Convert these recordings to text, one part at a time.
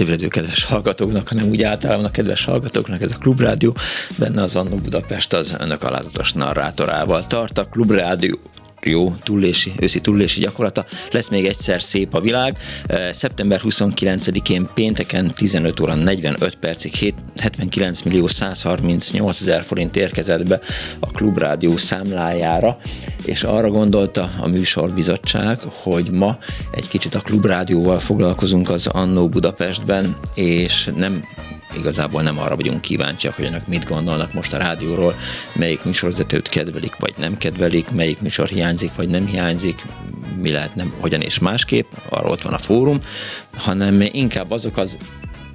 Ébredő kedves hallgatóknak, hanem úgy általában a kedves hallgatóknak, ez a Klubrádió, benne az Annó Budapest az önök alázatos narrátorával tart. A Klubrádió jó túlési, őszi túlési gyakorlata. Lesz még egyszer szép a világ. Szeptember 29-én pénteken 15 óra 45 percig 79 millió 138 ezer forint érkezett be a Klubrádió számlájára, és arra gondolta a műsorbizottság, hogy ma egy kicsit a Klubrádióval foglalkozunk az Annó Budapestben, és nem igazából nem arra vagyunk kíváncsiak, hogy önök mit gondolnak most a rádióról, melyik műsorvezetőt kedvelik, vagy nem kedvelik, melyik műsor hiányzik, vagy nem hiányzik, mi lehet nem, hogyan és másképp, arra ott van a fórum, hanem inkább azok az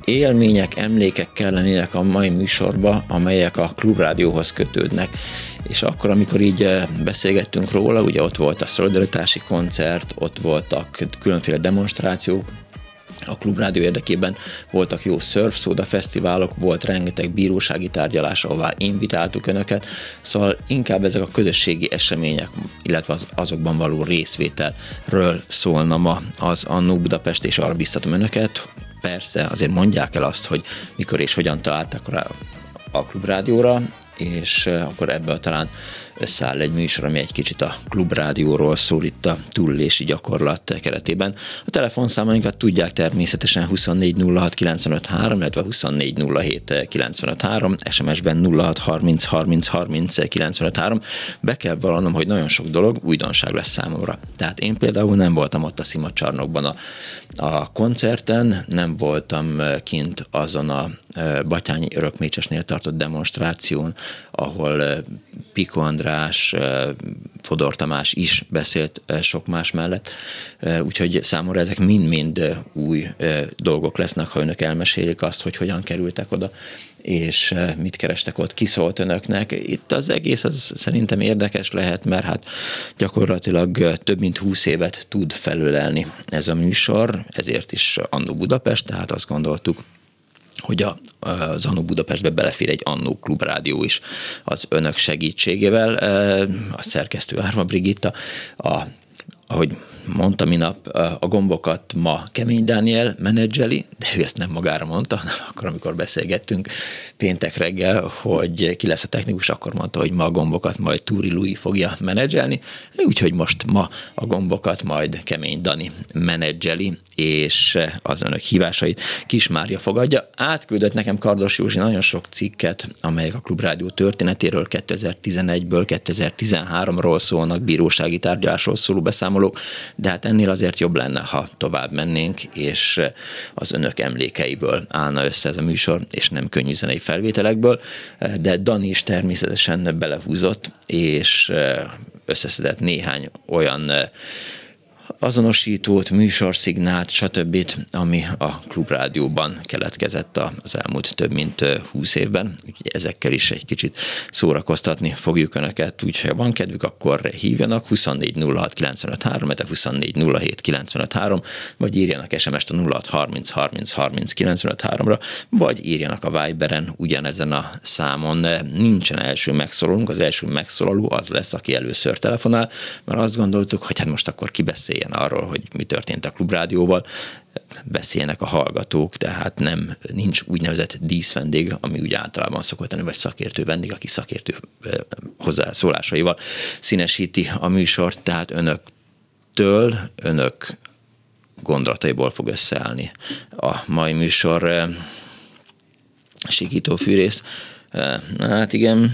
élmények, emlékek kellenének a mai műsorba, amelyek a klubrádióhoz kötődnek. És akkor, amikor így eh, beszélgettünk róla, ugye ott volt a szolidaritási koncert, ott voltak különféle demonstrációk, a klubrádió érdekében voltak jó surf fesztiválok, volt rengeteg bírósági tárgyalás, ahová invitáltuk önöket, szóval inkább ezek a közösségi események, illetve az, azokban való részvételről szólna ma az Annó Budapest, és arra biztatom önöket, persze azért mondják el azt, hogy mikor és hogyan találtak rá a klubrádióra, és eh, akkor ebből talán összeáll egy műsor, ami egy kicsit a klubrádióról szól itt a túlélési gyakorlat keretében. A telefonszámainkat tudják természetesen 2406953, illetve 2407953, SMS-ben 0630303953. Be kell vallanom, hogy nagyon sok dolog újdonság lesz számomra. Tehát én például nem voltam ott a Szimacsarnokban a, a koncerten, nem voltam kint azon a Batyányi Örökmécsesnél tartott demonstráción, ahol Piko András, Fodor Tamás is beszélt sok más mellett, úgyhogy számomra ezek mind-mind új dolgok lesznek, ha önök elmesélik azt, hogy hogyan kerültek oda, és mit kerestek ott, kiszólt önöknek. Itt az egész az szerintem érdekes lehet, mert hát gyakorlatilag több mint húsz évet tud felölelni ez a műsor, ezért is Annó Budapest, tehát azt gondoltuk, hogy a, az Annó Budapestbe belefér egy Annó Klubrádió is az önök segítségével. A szerkesztő Árva Brigitta, a, ahogy mondta minap, a gombokat ma Kemény Dániel menedzseli, de ő ezt nem magára mondta, hanem akkor, amikor beszélgettünk péntek reggel, hogy ki lesz a technikus, akkor mondta, hogy ma a gombokat majd Túri Lui fogja menedzselni, úgyhogy most ma a gombokat majd Kemény Dani menedzseli, és az önök hívásait Kis Mária fogadja. Átküldött nekem Kardos Józsi nagyon sok cikket, amelyek a Klubrádió történetéről 2011-ből 2013-ról szólnak, bírósági tárgyalásról szóló beszámolók, de hát ennél azért jobb lenne, ha tovább mennénk, és az önök emlékeiből állna össze ez a műsor, és nem könnyű zenei felvételekből, de Dani is természetesen belehúzott, és összeszedett néhány olyan azonosítót, műsorszignált, stb., ami a klubrádióban keletkezett az elmúlt több mint 20 évben. Úgyhogy ezekkel is egy kicsit szórakoztatni fogjuk Önöket, úgyhogy ha van kedvük, akkor hívjanak 24 06 95 3, 24 07 95 3, vagy írjanak SMS-t a 06 30 30 30 95 3-ra, vagy írjanak a Viberen ugyanezen a számon. Nincsen első megszólalunk, az első megszólaló az lesz, aki először telefonál, mert azt gondoltuk, hogy hát most akkor kibeszél beszéljen arról, hogy mi történt a klubrádióval, beszélnek a hallgatók, tehát nem, nincs úgynevezett díszvendég, ami úgy általában szokott lenni, vagy szakértő vendég, aki szakértő hozzászólásaival színesíti a műsort, tehát önöktől, önök gondolataiból fog összeállni a mai műsor sikító fűrész. Hát igen,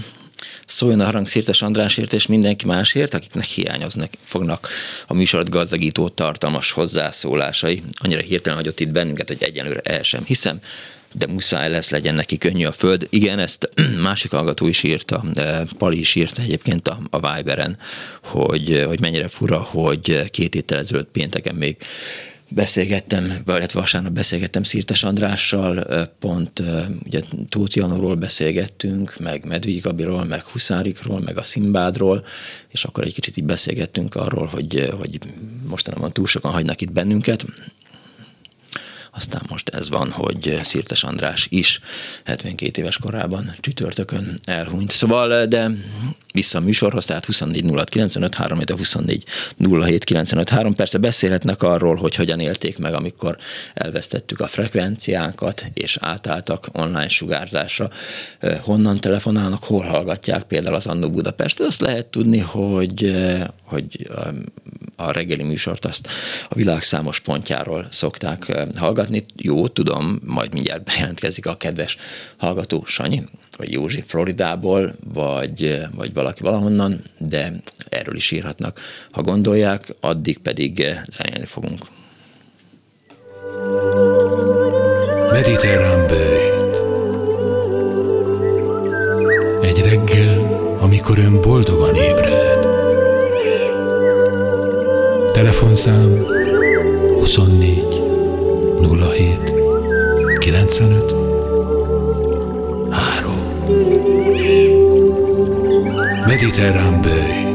szóljon a harang Szirtes Andrásért és mindenki másért, akiknek hiányoznak fognak a műsort gazdagító tartalmas hozzászólásai. Annyira hirtelen hagyott itt bennünket, hogy egyenlőre el sem hiszem, de muszáj lesz, legyen neki könnyű a föld. Igen, ezt másik hallgató is írta, Pali is írta egyébként a, a Viberen, hogy, hogy mennyire fura, hogy két héttel ezelőtt pénteken még beszélgettem, illetve vasárnap beszélgettem Szirtes Andrással, pont ugye Tóth Janóról beszélgettünk, meg Medvig Gabiról, meg Huszárikról, meg a Szimbádról, és akkor egy kicsit így beszélgettünk arról, hogy, hogy mostanában túl sokan hagynak itt bennünket, aztán most ez van, hogy Szirtes András is 72 éves korában csütörtökön elhunyt. Szóval, de vissza a műsorhoz, tehát 24 06 95 3, 24 07 95 3. Persze beszélhetnek arról, hogy hogyan élték meg, amikor elvesztettük a frekvenciánkat, és átálltak online sugárzásra. Honnan telefonálnak, hol hallgatják például az Annó Budapest. Azt lehet tudni, hogy, hogy a reggeli műsort azt a világ számos pontjáról szokták hallgatni. Jó, tudom, majd mindjárt bejelentkezik a kedves hallgató Sanyi, vagy Józsi Floridából, vagy, vagy valaki valahonnan, de erről is írhatnak, ha gondolják, addig pedig zenélni fogunk. Mediterrán bőjt Egy reggel, amikor ön boldogan ébred. Telefonszám 24 07 95 Mediterrán bőjt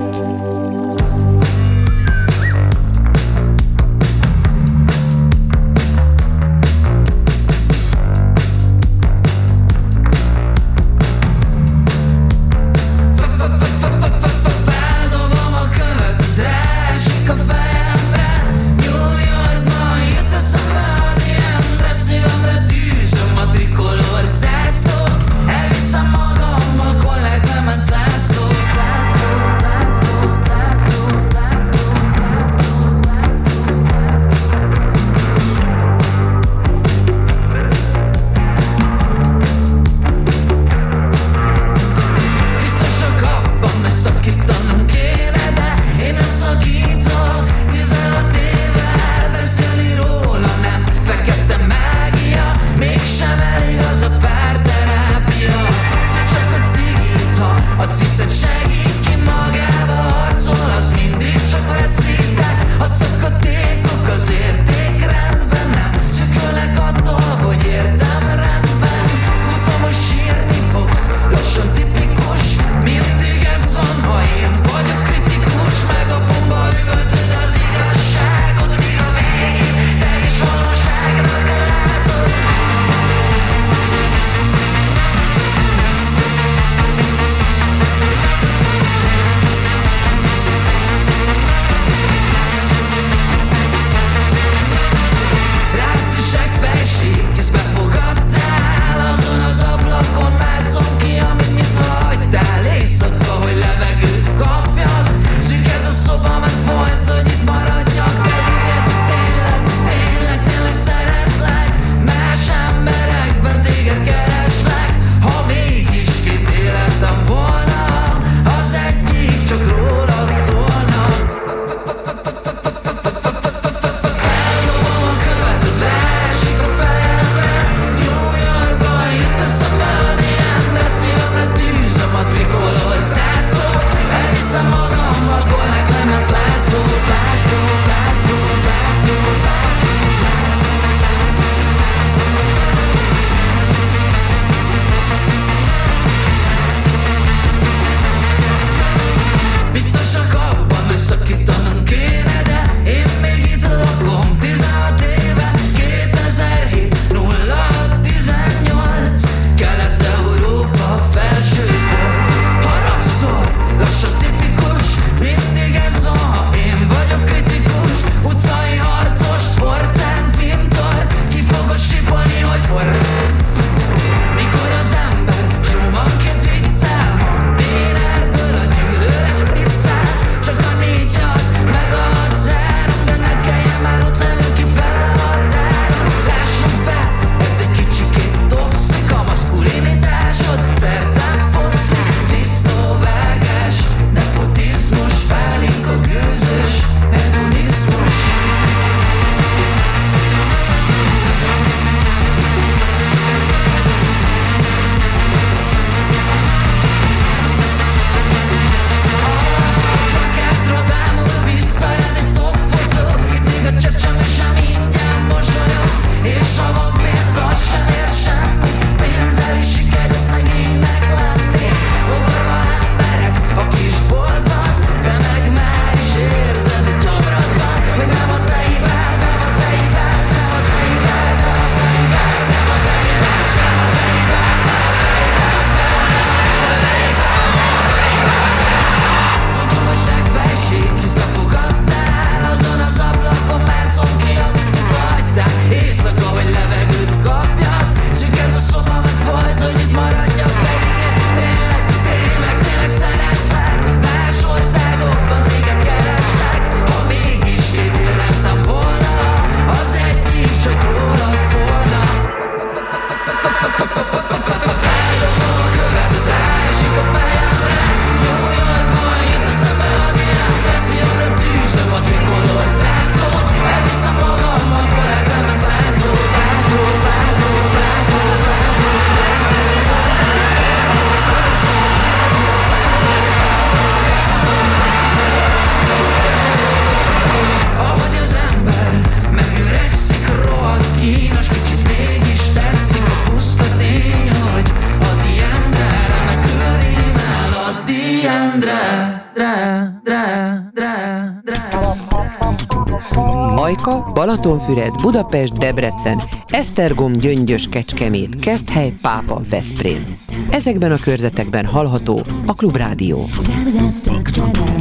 Balatonfüred, Budapest, Debrecen, Esztergom, Gyöngyös, Kecskemét, Keszthely, Pápa, Veszprém. Ezekben a körzetekben hallható a Klubrádió.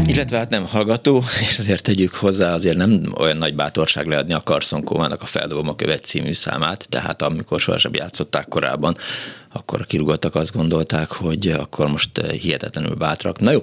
Illetve hát nem hallgató, és azért tegyük hozzá, azért nem olyan nagy bátorság leadni a Carson Kovának a Feldobom a követ című számát, tehát amikor sohasem játszották korábban, akkor a kirúgottak azt gondolták, hogy akkor most eh, hihetetlenül bátrak. Na jó,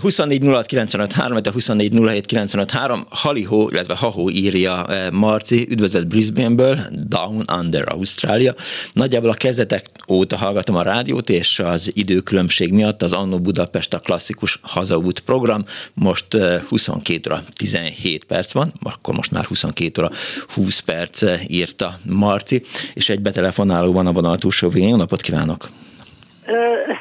24 06 95 3, 24 07 95 3, Halihó, illetve Hahó írja eh, Marci, üdvözlet Brisbaneből, Down Under Ausztrália. Nagyjából a kezdetek óta hallgatom a rádiót, és az időkülönbség miatt az Annó Budapest a klasszikus hazaút program most 22 óra 17 perc van, akkor most már 22 óra 20 perc írta Marci, és egy betelefonáló van a vonal túlsó végén. Jó napot kívánok!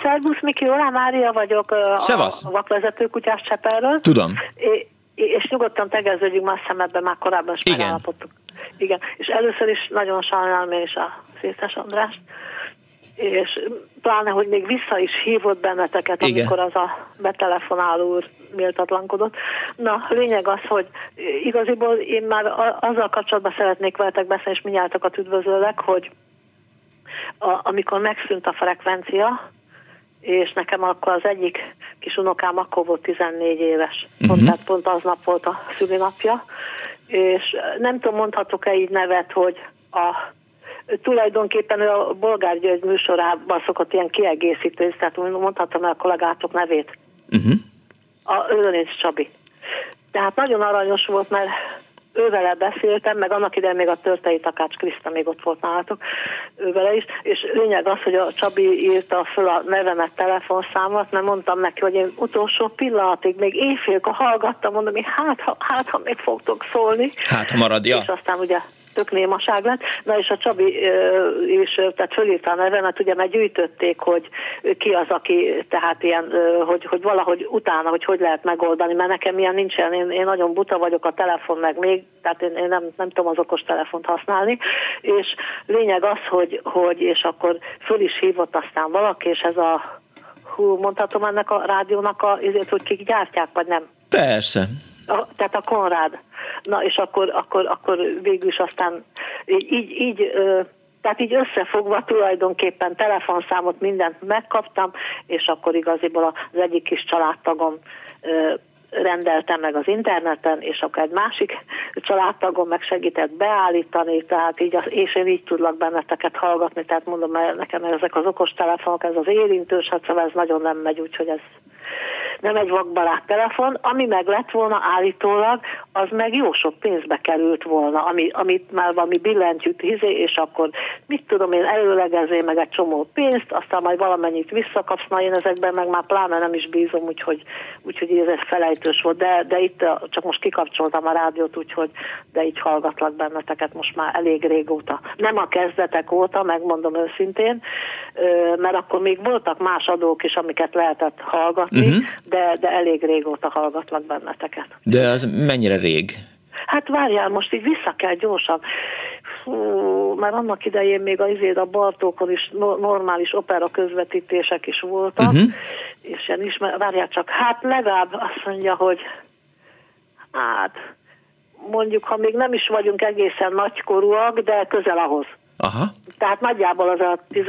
Szervusz, Miki, Olá Mária vagyok, Szevasz. a vakvezető kutyás Csepelről. Tudom. É, és nyugodtan tegeződjünk, már szemedben már korábban is Igen. megállapodtuk. Igen, és először is nagyon sajnálom én is a Széces Andrást, és pláne, hogy még vissza is hívott benneteket, Igen. amikor az a betelefonáló úr méltatlankodott. Na, lényeg az, hogy igaziból én már azzal kapcsolatban szeretnék veletek beszélni, és mindjárt üdvözöllek, hogy a, amikor megszűnt a frekvencia, és nekem akkor az egyik kis unokám akkor volt 14 éves, pont, Mhm. tehát pont aznap volt a szülinapja, és nem tudom, mondhatok-e így nevet, hogy a tulajdonképpen ő a Bolgár György műsorában szokott ilyen kiegészítő, tehát mondhatom el a kollégátok nevét. Uh-huh. A Őrönész Csabi. Tehát nagyon aranyos volt, mert ővele beszéltem, meg annak idején még a Törtei Takács Kriszta még ott volt nálatok, ővele is, és lényeg az, hogy a Csabi írta föl a nevemet, telefonszámot, mert mondtam neki, hogy én utolsó pillanatig, még éjfélkor hallgattam, mondom, hogy hát, ha, hát, ha még fogtok szólni. Hát, ha marad, ja. És aztán ugye tök némaság lett. Na és a Csabi is, tehát fölírta a nevemet, ugye mert hogy ki az, aki tehát ilyen, hogy, hogy valahogy utána, hogy hogy lehet megoldani, mert nekem ilyen nincsen, én, én nagyon buta vagyok a telefon meg még, tehát én, én nem, nem tudom az okos telefont használni, és lényeg az, hogy, hogy és akkor föl is hívott aztán valaki, és ez a hú, mondhatom ennek a rádiónak a, ezért, hogy kik gyártják, vagy nem? Persze. A, tehát a Konrád. Na és akkor, akkor, akkor végül is aztán így, így, tehát így összefogva tulajdonképpen telefonszámot mindent megkaptam, és akkor igaziból az egyik kis családtagom rendeltem meg az interneten, és akkor egy másik családtagom meg segített beállítani, tehát így, és én így tudlak benneteket hallgatni, tehát mondom, mert nekem ezek az okos telefonok, ez az érintős, hát szóval ez nagyon nem megy, úgyhogy ez nem egy vakbarát telefon, ami meg lett volna állítólag, az meg jó sok pénzbe került volna, ami, amit már valami billentyűt hizé, és akkor mit tudom én, előlegezé meg egy csomó pénzt, aztán majd valamennyit visszakapsz, na én ezekben meg már pláne nem is bízom, úgyhogy, úgyhogy ez felejtős volt, de, de itt csak most kikapcsoltam a rádiót, úgyhogy de így hallgatlak benneteket most már elég régóta. Nem a kezdetek óta, megmondom őszintén, mert akkor még voltak más adók is, amiket lehetett hallgatni, uh-huh. De, de elég régóta hallgatlak benneteket. De az mennyire rég? Hát várjál, most így vissza kell gyorsan. Fú, mert annak idején még a izéd a Bartókon is no- normális opera közvetítések is voltak, uh-huh. és ilyen ismer, várjál csak, hát legalább azt mondja, hogy hát mondjuk, ha még nem is vagyunk egészen nagykorúak, de közel ahhoz. Aha. Tehát nagyjából az a 10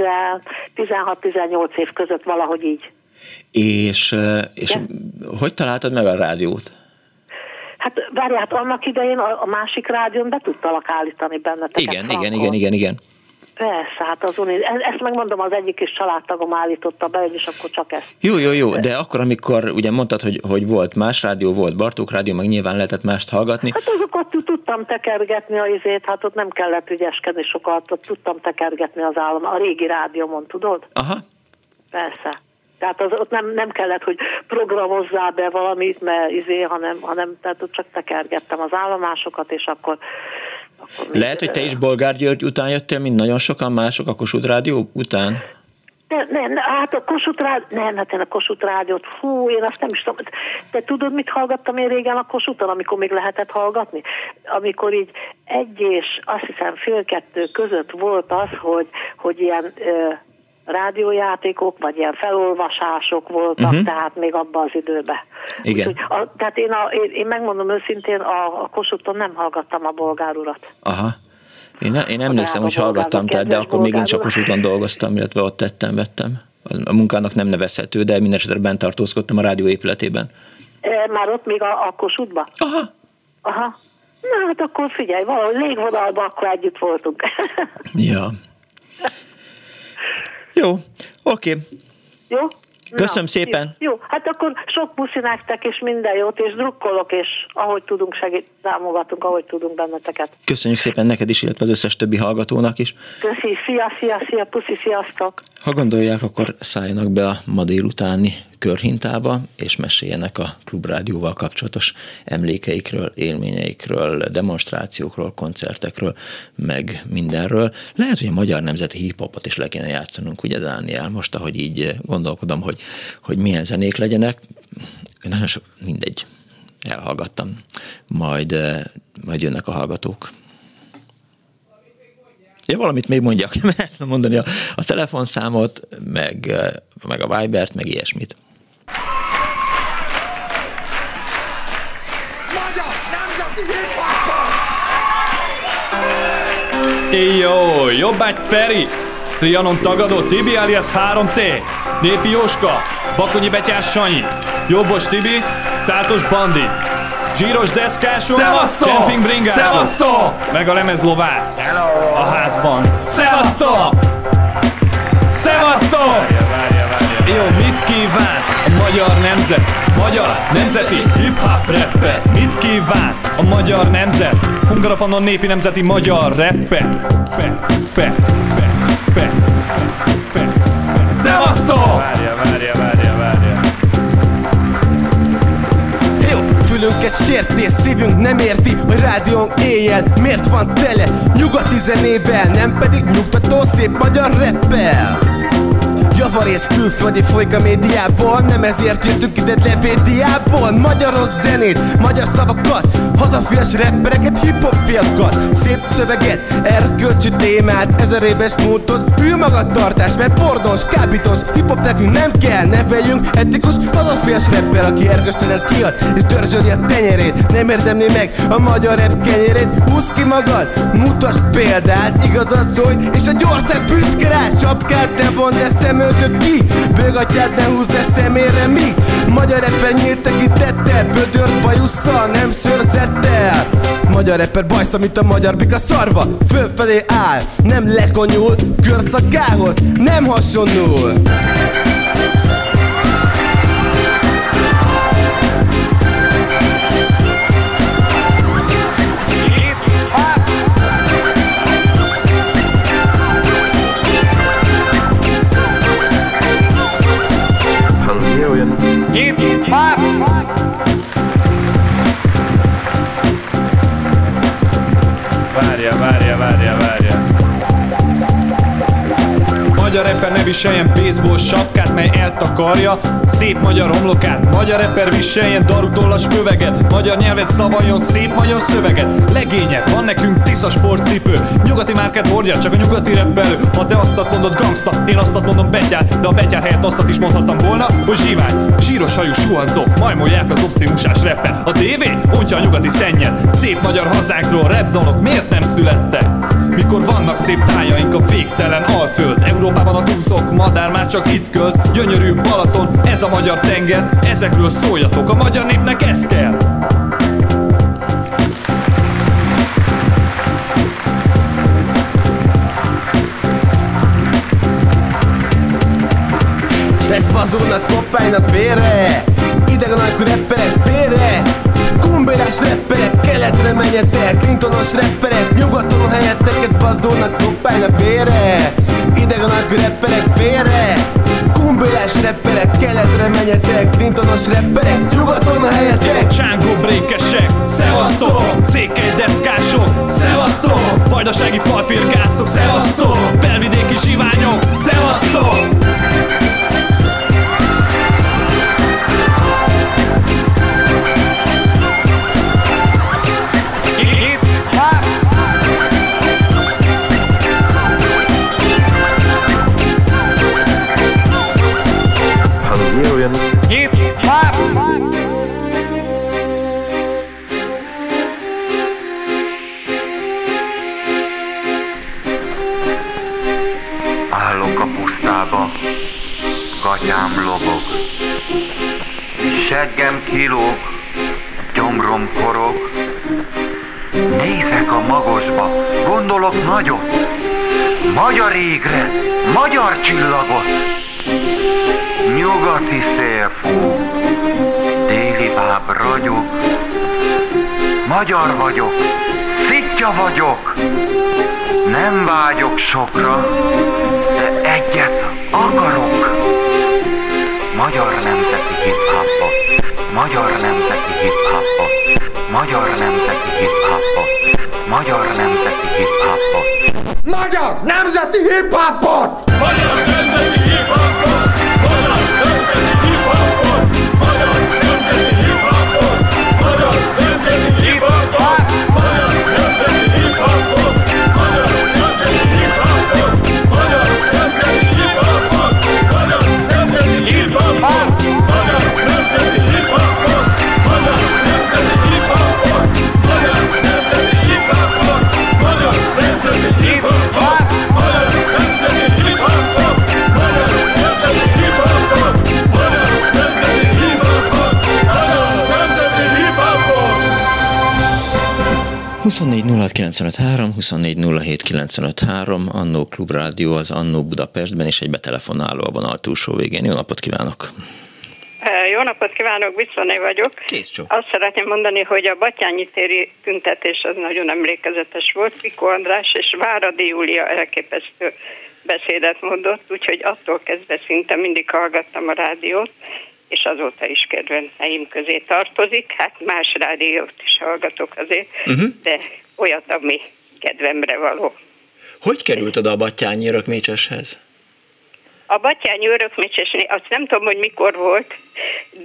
16-18 év között valahogy így. És, és Igen. hogy találtad meg a rádiót? Hát várjál, hát annak idején a, a másik rádión be tudtalak állítani benneteket. Igen, igen, frankon. igen, igen, igen. Persze, hát azon, én- e- ezt megmondom, az egyik is családtagom állította be, és akkor csak ezt. Jó, jó, jó, de akkor, amikor ugye mondtad, hogy, hogy volt más rádió, volt Bartók rádió, meg nyilván lehetett mást hallgatni. Hát azokat tud- tudtam tekergetni a izét, hát ott nem kellett ügyeskedni sokat, ott tudtam tekergetni az állam, a régi rádiómon, tudod? Aha, Persze. Tehát az, ott nem, nem kellett, hogy programozzál be valamit, mert izé, hanem, hanem tehát ott csak tekergettem az állomásokat, és akkor... akkor lehet, hogy te is Bolgár György után jöttél, mint nagyon sokan mások a Kossuth rádió után? Nem, nem, ne, hát a Kossuth rádió, nem, hát én a Kossuth rádiót, fú, én azt nem is tudom. Te tudod, mit hallgattam én régen a Kossuthon, amikor még lehetett hallgatni? Amikor így egy és azt hiszem fél kettő között volt az, hogy, hogy ilyen ö, rádiójátékok, vagy ilyen felolvasások voltak, uh-huh. tehát még abban az időben. Igen. Úgyhogy a, tehát én, a, én, én megmondom őszintén, a, a Kossuthon nem hallgattam a bolgár urat. Aha. Én, én emlékszem, hogy hallgattam, tehát, de akkor még én csak úton dolgoztam, illetve ott tettem, vettem. A munkának nem nevezhető, de minden esetre bent tartózkodtam a rádió épületében. E, Már ott még a, a Kossuthba? Aha, Aha. Na hát akkor figyelj, valahogy légvonalban akkor együtt voltunk. ja. Jó, oké. jó? Köszönöm szépen. Jó, jó, hát akkor sok puszi nektek, és minden jót, és drukkolok, és ahogy tudunk segít, támogatunk, ahogy tudunk benneteket. Köszönjük szépen neked is, illetve az összes többi hallgatónak is. Köszi, szia, szia, szia, puszi, sziasztok! Ha gondolják, akkor szálljanak be a ma délutáni körhintába, és meséljenek a klubrádióval kapcsolatos emlékeikről, élményeikről, demonstrációkról, koncertekről, meg mindenről. Lehet, hogy a magyar nemzeti hip-hopot is le kéne játszanunk, ugye Dániel, most ahogy így gondolkodom, hogy, hogy milyen zenék legyenek. Nagyon sok, mindegy, elhallgattam. Majd, eh, majd jönnek a hallgatók. Ja, valamit még mondjak, mert mondani a, a telefonszámot, meg, eh, meg a Vibert, meg ilyesmit. Jó, Jobbágy Feri, Trianon tagadó Tibi alias 3T, Népi Jóska, Bakonyi Betyás Sanyi, Jobbos Tibi, Tátos Bandi, Zsíros Deszkásó, Szevasztok! Camping Bringásó, Szevasztok! meg a lemezlovász a házban. Szevasztok! Szevasztok! Jó, mit kíván a magyar nemzet? Magyar nemzeti hip-hop rappet Mit kíván a magyar nemzet? Hungarapanon népi nemzeti magyar rappet Pe, pe, pe, pe, pe, pe. Szevasztok! Várja, várja, várja, várja Jó, fülünket sértés, szívünk nem érti, hogy rádiónk éjjel miért van tele Nyugati zenével, nem pedig nyugtató szép magyar rappel Javarész külföldi folyik a médiából Nem ezért jöttünk ide levédiából Magyaros zenét, magyar szavakat Hazafias rappereket, hip-hop Szép szöveget, erkölcsi témát Ezer éves múlthoz, hű magatartás Mert pornos, kábítos, hip-hop nekünk nem kell Neveljünk etikus, hazafias rapper Aki ergöstelen kiad, és dörzsöli a tenyerét. Nem érdemli meg a magyar rap kenyerét Húzd ki magad, mutasd példát Igaz az, hogy és egy ország büszke rá Csapkát ne von, de szemöldök ki Bőgatját ne húzd, de szemére mi? Magyar rapper nyílt tekintettel Bödört bajusszal, nem szőrzettel. Magyar rapper bajsza, mint a magyar bika szarva Fölfelé áll, nem lekonyul Körszakához nem hasonlul viseljen baseball sapkát, mely eltakarja. Szép magyar homlokát Magyar rapper viseljen darutollas föveget Magyar nyelven szavaljon szép magyar szöveget. Legények, van nekünk tisza sportcipő. Nyugati márkát hordja, csak a nyugati rappelő Ha te azt mondod gangsta, én azt mondom betyár. De a betyár helyett azt is mondhattam volna, hogy zsivány Zsíros hajú suhanzók, majmolják az obszimusás rappet A TV ontja a nyugati szennyet. Szép magyar hazánkról rap dalok miért nem születtek? Mikor vannak szép tájaink a végtelen alföld Európában a túszok, madár már csak itt költ Gyönyörű Balaton, ez a magyar tenger Ezekről szóljatok, a magyar népnek ez kell. Beszvazolnak, koppálynak félre Idegen alkú repperek félre Kumbérás repperek, keletre menjetek. Clintonos repperek, nyugaton helyettek Ez vazdolnak, koppálynak félre. Idegen alkú repperek félre. Kumbérás repperek, keletre menjetek. Clintonos repperek, nyugaton helyettek. Csángó brékesek, szevasztok. Székely deszkások, szevasztok. Vajdasági falfirkászok, szevasztok. Felvidéki zsiványok, szevasztok pusztába, gatyám lobog. Seggem kilóg, gyomrom korog. Nézek a magosba, gondolok nagyot. Magyar égre, magyar csillagot. Nyugati szél fú, déli báb ragyog. Magyar vagyok, szitja vagyok. Nem vágyok sokra, de egyet akarok. Magyar nemzeti hip-hopot, magyar nemzeti hip-hopot, magyar nemzeti hip-hopot, magyar nemzeti hip-hopot. Magyar nemzeti hip-hopot! Magyar nemzeti hip-hopot! 24 24 Annó Klubrádió az Annó Budapestben, és egy betelefonáló a vonal túlsó végén. Jó napot kívánok! Jó napot kívánok, Bisszoné vagyok. Kész csó. Azt szeretném mondani, hogy a Batyányi téri tüntetés az nagyon emlékezetes volt. Piko András és Váradi Júlia elképesztő beszédet mondott, úgyhogy attól kezdve szinte mindig hallgattam a rádiót, és azóta is kedvenceim közé tartozik. Hát más rádiót is hallgatok azért, Uh-huh. de olyat, ami kedvemre való. Hogy került oda a Battyányi Örökmécseshez? A Batyányi örökmécsesnél, azt nem tudom, hogy mikor volt,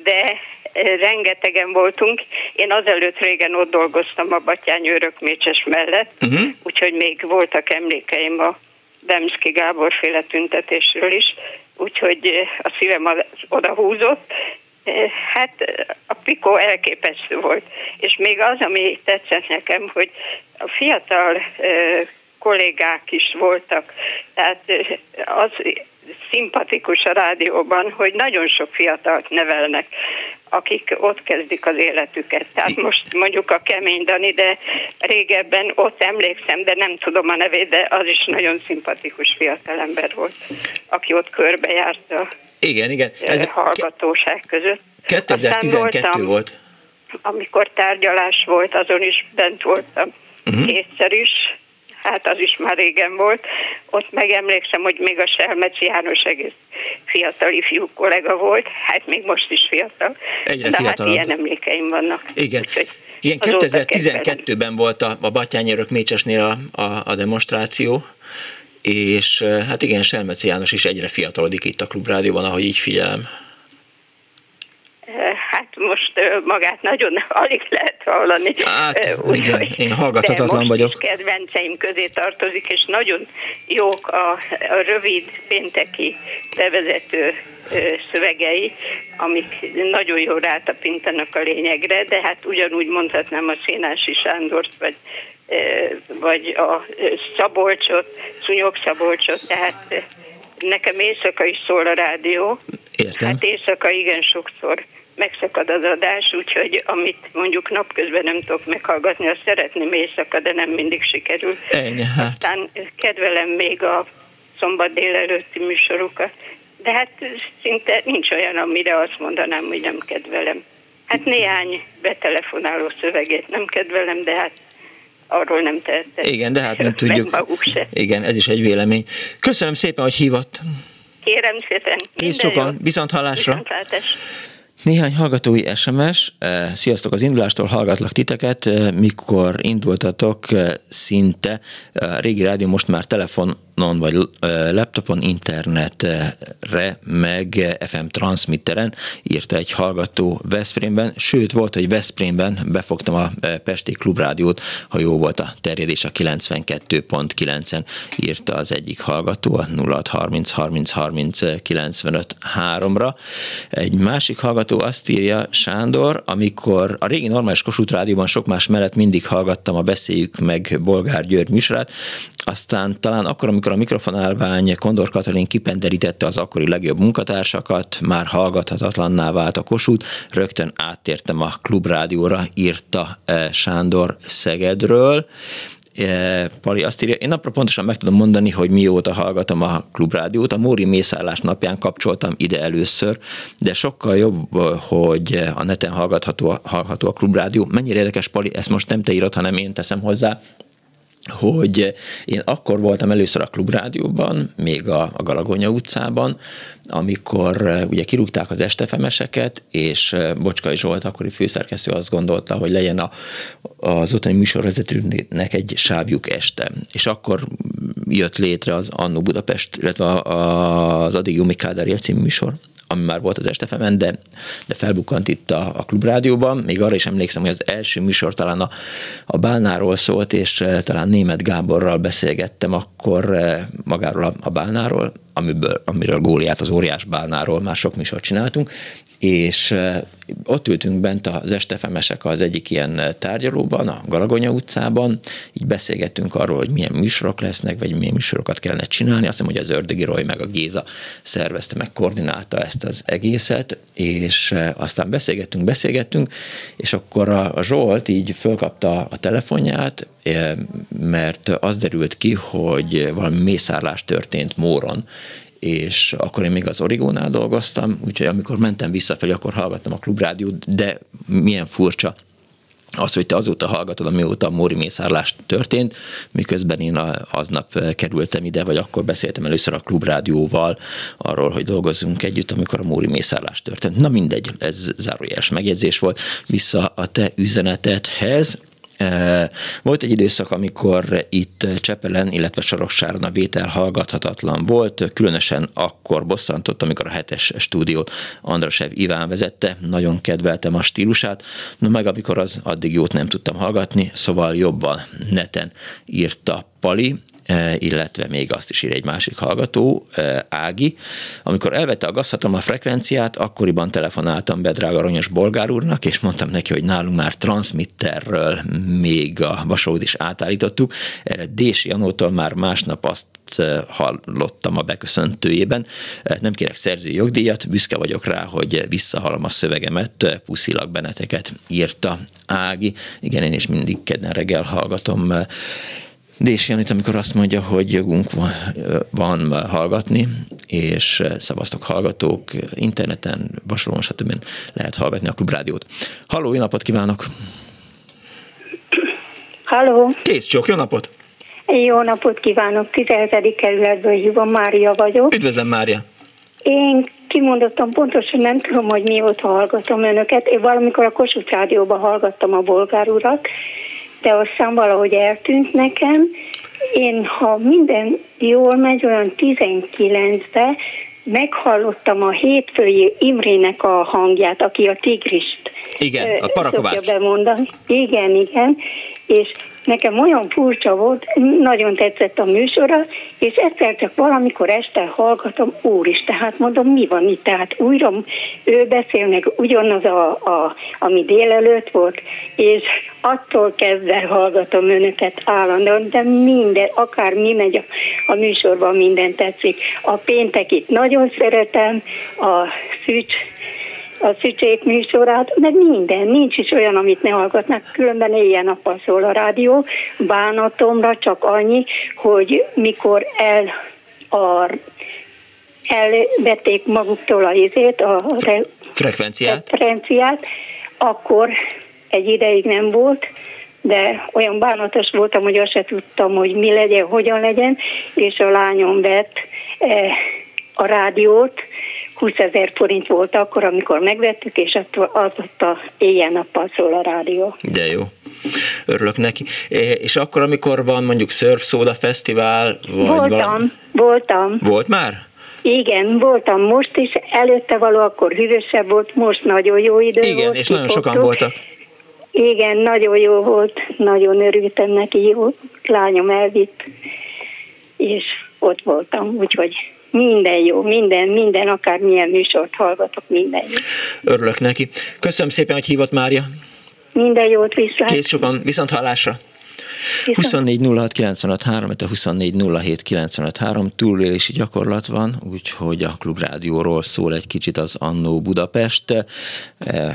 de eh, rengetegen voltunk. Én azelőtt régen ott dolgoztam a Batyányi örökmécses mellett, Uh-huh. úgyhogy még voltak emlékeim a Bemszki Gábor féle tüntetésről is, úgyhogy eh, a szívem az oda. Eh, Hát eh, a Pikó elképesztő volt. És még az, ami tetszett nekem, hogy a fiatal kollégák is voltak, tehát eh, az szimpatikus a rádióban, hogy nagyon sok fiatalt nevelnek, akik ott kezdik az életüket. Tehát most mondjuk a Kemény Dani, de régebben ott emlékszem, de nem tudom a nevét, de az is nagyon szimpatikus fiatalember volt, aki ott körbejárt a Igen, igen. Ez hallgatóság között. 2012 Aztán voltam- volt. Amikor tárgyalás volt, azon is bent voltam Mhm. kétszer is, hát az is már régen volt. Ott megemlékszem, hogy még a Selmeci János egész fiatal ifjú kollega volt, hát még most is fiatal. Egyre De fiatalabb. hát ilyen emlékeim vannak. Igen. Igen, azóta 2012-ben volt a, a Batyányi Örökmécsesnél a, a, a demonstráció, és eh, hát igen, Selmeci János is egyre fiatalodik itt a Klubrádióban, ahogy így figyelem. Most magát nagyon alig lehet hallani. Hát, Ö, igen, én hallgathatatlan vagyok. Kedvenceim közé tartozik, és nagyon jók a, a rövid pénteki bevezető szövegei, amik nagyon jól rátapintanak a lényegre, de hát ugyanúgy mondhatnám a Szénási Sándort, vagy vagy a Szabolcsot, Szúnyog Szabolcsot, tehát nekem éjszaka is szól a rádió, Értem. Hát éjszaka igen sokszor megszakad az adás, úgyhogy amit mondjuk napközben nem tudok meghallgatni, azt szeretném éjszaka, de nem mindig sikerül. Ennyi, hát. Aztán kedvelem még a szombat délelőtti műsorokat, de hát szinte nincs olyan, amire azt mondanám, hogy nem kedvelem. Hát néhány betelefonáló szövegét nem kedvelem, de hát arról nem tehetek. Igen, de hát nem tudjuk. Igen, ez is egy vélemény. Köszönöm szépen, hogy hívott. Kérem szépen. Kész jót. viszont hallásra. Viszontlátás. Néhány hallgatói SMS. Eh, Sziasztok, az indulástól hallgatlak titeket. Eh, Mikor indultatok, eh, szinte a régi rádió most már telefonon vagy laptopon, internetre, meg FM transmitteren írta egy hallgató Veszprémben, sőt volt, hogy Veszprémben befogtam a Pesti Klubrádiót, ha jó volt a terjedés a 92.9-en, írta az egyik hallgató a 0630 30 30 95 3-ra. Egy másik hallgató hallgató azt írja, Sándor, amikor a régi normális Kossuth Rádióban sok más mellett mindig hallgattam a Beszéljük meg Bolgár György műsorát, aztán talán akkor, amikor a mikrofonálvány Kondor Katalin kipenderítette az akkori legjobb munkatársakat, már hallgathatatlanná vált a Kossuth, rögtön áttértem a klubrádióra, írta eh, Sándor Szegedről. Eh, Pali azt írja, én napra pontosan meg tudom mondani, hogy mióta hallgatom a klubrádiót. A Móri mészállás napján kapcsoltam ide először, de sokkal jobb, hogy a neten hallgatható, hallható a klubrádió. Mennyire érdekes, Pali, ezt most nem te írod, hanem én teszem hozzá hogy én akkor voltam először a klubrádióban, még a, a Galagonya utcában, amikor uh, ugye kirúgták az estefemeseket, és uh, Bocskai Zsolt, akkori főszerkesztő azt gondolta, hogy legyen a, az ottani műsorvezetőnek egy sávjuk este. És akkor jött létre az Annó Budapest, illetve az addig Jumi Kádár című műsor, ami már volt az Estefemen, de, de felbukkant itt a, a klubrádióban. Még arra is emlékszem, hogy az első műsor talán a, a Bálnáról szólt, és e, talán német Gáborral beszélgettem akkor e, magáról a, a Bálnáról, amiből, amiről Góliát, az óriás Bálnáról már sok műsort csináltunk, és ott ültünk bent az estefemesek az egyik ilyen tárgyalóban, a Galagonya utcában, így beszélgettünk arról, hogy milyen műsorok lesznek, vagy milyen műsorokat kellene csinálni. Azt hiszem, hogy az Ördögi Roy meg a Géza szervezte, meg koordinálta ezt az egészet, és aztán beszélgettünk, beszélgettünk, és akkor a Zsolt így fölkapta a telefonját, mert az derült ki, hogy valami mészárlás történt Móron, és akkor én még az Origónál dolgoztam, úgyhogy amikor mentem visszafelé, akkor hallgattam a klubrádiót, de milyen furcsa az, hogy te azóta hallgatod, amióta a Móri mészárlás történt, miközben én aznap kerültem ide, vagy akkor beszéltem először a klubrádióval arról, hogy dolgozzunk együtt, amikor a Móri mészárlás történt. Na mindegy, ez zárójeles megjegyzés volt. Vissza a te üzenetedhez. Volt egy időszak, amikor itt Csepelen, illetve Soroksárna vétel hallgathatatlan volt, különösen akkor bosszantott, amikor a hetes stúdiót Andrasev Iván vezette, nagyon kedveltem a stílusát, no meg amikor az addig jót nem tudtam hallgatni, szóval jobban neten írta Pali, E, illetve még azt is ír egy másik hallgató, e, Ági. Amikor elvette a gazhatalma frekvenciát, akkoriban telefonáltam be drága Aranyos Bolgár úrnak, és mondtam neki, hogy nálunk már transmitterről még a vasót is átállítottuk. Erre Dési Janótól már másnap azt e, hallottam a beköszöntőjében. Nem kérek szerzői jogdíjat, büszke vagyok rá, hogy visszahalom a szövegemet, puszilak benneteket írta Ági. Igen, én is mindig kedden reggel hallgatom Dési Janit, amikor azt mondja, hogy jogunk van, van hallgatni, és szavaztok hallgatók, interneten, vasalón, stb. lehet hallgatni a klubrádiót. Halló, jó napot kívánok! Halló! Kész csók, jó napot! Jó napot kívánok! 17. kerületből hívom, Mária vagyok. Üdvözlöm, Mária! Én kimondottam pontosan nem tudom, hogy mióta hallgatom önöket. Én valamikor a Kossuth Rádióban hallgattam a bolgár urat, de aztán valahogy eltűnt nekem. Én, ha minden jól megy, olyan 19-be meghallottam a hétfői Imrének a hangját, aki a tigrist igen, a Parakovács. bemondani. Igen, igen, és nekem olyan furcsa volt, nagyon tetszett a műsora, és egyszer csak valamikor este hallgatom, úr is, tehát mondom, mi van itt, tehát újra ő beszél meg ugyanaz, a, a, ami délelőtt volt, és attól kezdve hallgatom önöket állandóan, de minden, akár mi megy a, a műsorban, minden tetszik. A péntekit nagyon szeretem, a szűcs a szücsék műsorát, meg minden, nincs is olyan, amit ne hallgatnak, különben éjjel-nappal szól a rádió. Bánatomra csak annyi, hogy mikor el a elvették maguktól a izét, a re, frekvenciát. frekvenciát, akkor egy ideig nem volt, de olyan bánatos voltam, hogy azt se tudtam, hogy mi legyen, hogyan legyen, és a lányom vett eh, a rádiót, 20 ezer forint volt akkor, amikor megvettük, és az ott a éjjel-nappal szól a rádió. De jó. Örülök neki. És akkor, amikor van mondjuk Surf Soda Fesztivál, vagy Voltam, valami... voltam. Volt már? Igen, voltam most is, előtte való, akkor hűvösebb volt, most nagyon jó idő Igen, volt. és nagyon sokan voltak. Igen, nagyon jó volt, nagyon örültem neki, jó lányom elvitt, és ott voltam, úgyhogy minden jó, minden, minden, akár milyen műsort hallgatok, minden jó. Örülök neki. Köszönöm szépen, hogy hívott Mária. Minden jót vissza. Kész sokan, viszont hallásra. 24 06 95 3, a 24 07 95 3 túlélési gyakorlat van, úgyhogy a Klubrádióról szól egy kicsit az Annó Budapest.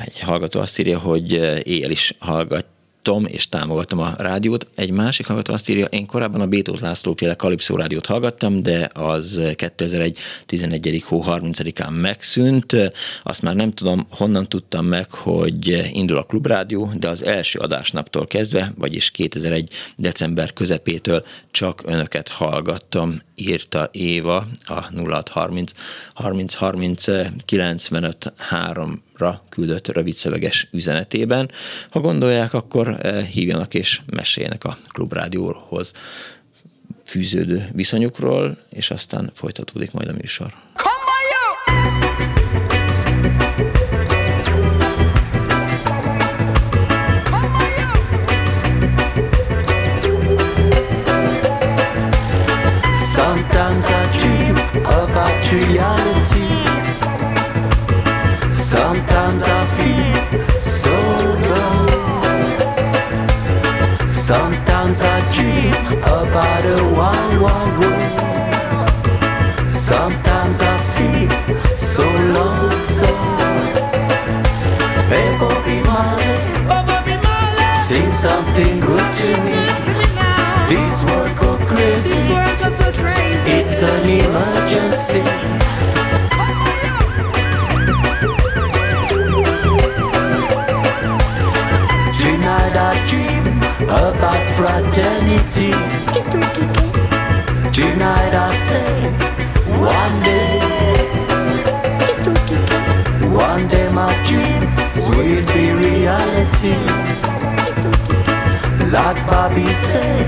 Egy hallgató azt írja, hogy éjjel is hallgat hallgattam és támogatom a rádiót. Egy másik hallgató azt írja, én korábban a Bétót László féle Kalipszó rádiót hallgattam, de az 2001. 11. hó 30-án megszűnt. Azt már nem tudom, honnan tudtam meg, hogy indul a klubrádió, de az első adásnaptól kezdve, vagyis 2001. december közepétől csak önöket hallgattam, írta Éva a 0630 30 30 95 3 ra küldött rövidszöveges üzenetében. Ha gondolják, akkor hívjanak és meséljenek a klubrádióhoz fűződő viszonyukról, és aztán folytatódik majd a műsor. Sometimes I dream about reality Sometimes I feel so low. Sometimes I dream about a one one world. Sometimes I feel so lonesome. Hey, Bobby Marley, sing something good to me. This world go crazy. It's an emergency. Tonight I dream about fraternity. Tonight I say, one day, one day my dreams will be reality. Like Bobby said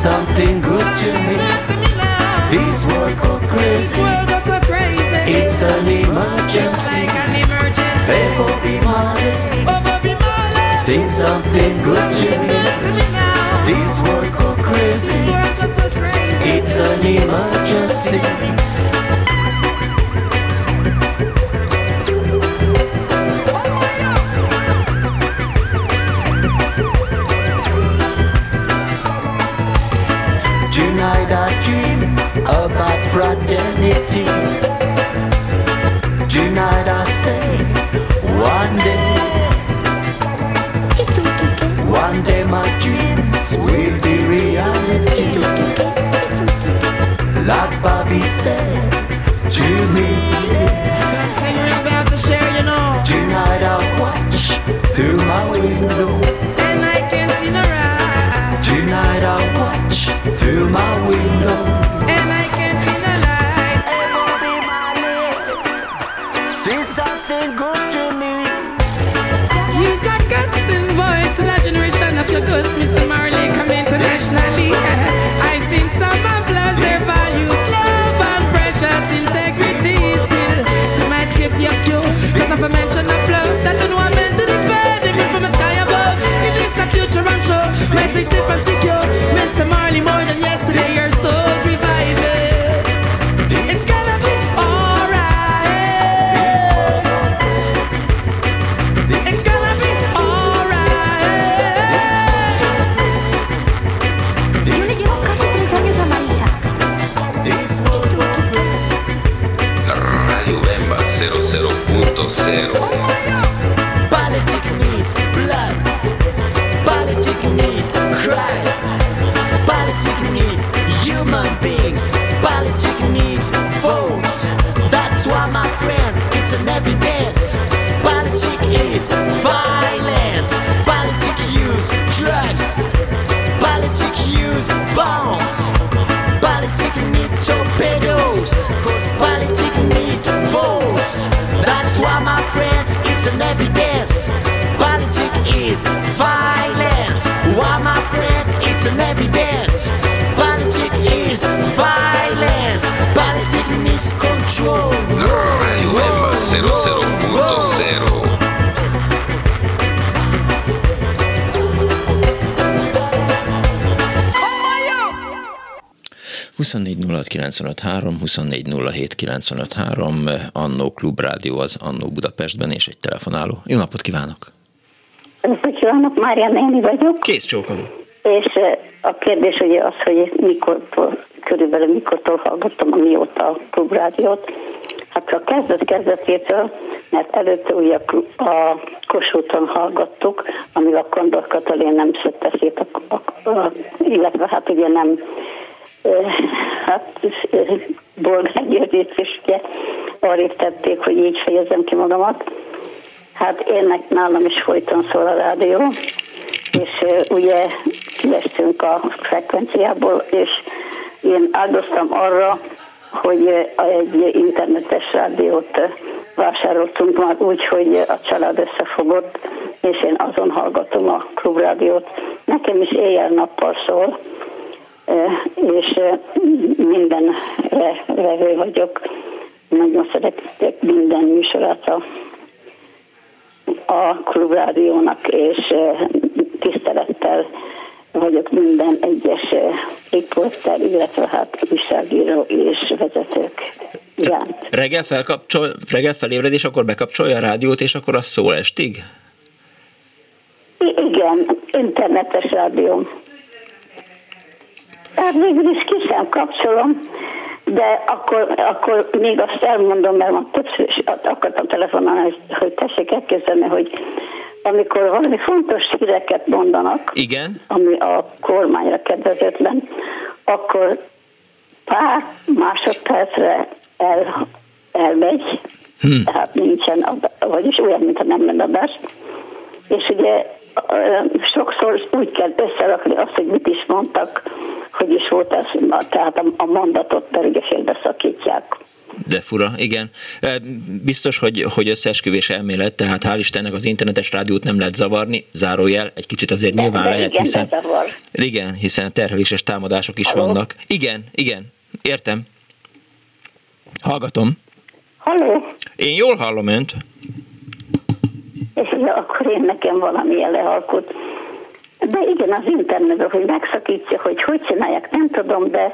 something good to me. This world go crazy. It's an emergency. Fake be Marley. Sing something good to me. This world go crazy. It's an emergency. Fraternity. Tonight I say, one day, one day my dreams will be reality. Like Bobby said to me. We're about to share, you know. Tonight I watch through my window. And I can see the rise. Tonight I watch through my window. Mr. Marley come internationally. I sing some loves, their values, love and precious integrity still. So might skip the obscure, cause of a mention of love that don't I'm meant to defend. Even from the sky above, it is a future I'm sure. Take safe Politics needs blood. Politics needs cries. Politics needs human beings. Politics needs votes. That's why, my friend, it's an evidence. Politics is violence. Politics use drugs. Politics use bombs. Politics need torpedoes. Cause politics needs votes. That's why, my friend, it's an evidence. Politics is violence. Why, my friend, it's an evidence. Politics is violence. Politics needs control. 00.0 24 Annó Klubrádió az Annó Budapestben, és egy telefonáló. Jó napot kívánok! Napot kívánok, Mária néni vagyok. Kész csókom. És a kérdés ugye az, hogy mikor, körülbelül mikortól hallgattam, mióta a klubrádiót. Hát a kezdet kezdetétől, mert előtte ugye a, a Kossuthon hallgattuk, ami a Kondor Katalin nem szedte szét, a, a, a, illetve hát ugye nem hát bolgár győzést is ugye arra tették, hogy így fejezem ki magamat. Hát én nálam is folyton szól a rádió, és ugye kiestünk a frekvenciából, és én áldoztam arra, hogy egy internetes rádiót vásároltunk már úgy, hogy a család összefogott, és én azon hallgatom a klubrádiót. Nekem is éjjel-nappal szól, és mindenre vevő vagyok. Nagyon szeretek minden műsorát a, a klubrádiónak, és tisztelettel vagyok minden egyes riporter, illetve hát újságíró és vezetők iránt. Reggel, felkapcsol, reggel felébred, és akkor bekapcsolja a rádiót, és akkor az szól estig? Igen, internetes rádió. Hát végül is ki sem kapcsolom, de akkor, akkor még azt elmondom, mert már többször is akartam telefonálni, hogy tessék elképzelni, hogy amikor valami fontos híreket mondanak, Igen. ami a kormányra kedvezetlen, akkor pár másodpercre el, elmegy, hmm. tehát nincsen, vagyis olyan, mintha nem lenne adás. És ugye sokszor úgy kell összerakni azt, hogy mit is mondtak, hogy is volt ez, tehát a mondatot pedig félbeszakítják. De fura, igen. Biztos, hogy, hogy összeesküvés elmélet, tehát hál' Istennek az internetes rádiót nem lehet zavarni, zárójel, egy kicsit azért de, nyilván de lehet, igen, hiszen, igen, hiszen terheléses támadások is Halló? vannak. Igen, igen, értem. Hallgatom. Halló? Én jól hallom önt. És ja, akkor én nekem valamilyen lehalkott. De igen, az internetről, hogy megszakítja, hogy hogy csinálják, nem tudom, de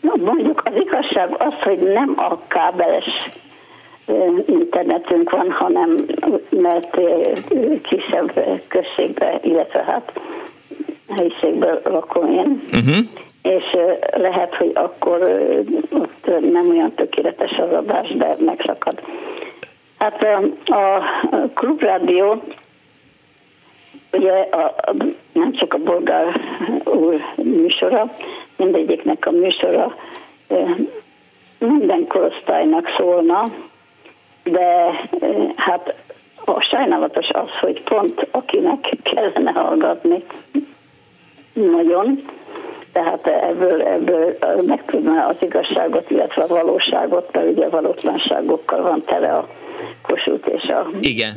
mondjuk az igazság az, hogy nem a kábeles internetünk van, hanem mert kisebb községbe, illetve hát helyiségben lakom én. Uh-huh. És lehet, hogy akkor ott nem olyan tökéletes az adás, de megszakad. Hát a, klubrádió ugye a, a, nem csak a bolgár úr műsora, mindegyiknek a műsora minden korosztálynak szólna, de hát a sajnálatos az, hogy pont akinek kellene hallgatni, nagyon, tehát ebből, ebből megtudná az igazságot, illetve a valóságot, mert ugye valótlanságokkal van tele a kosút és a Igen.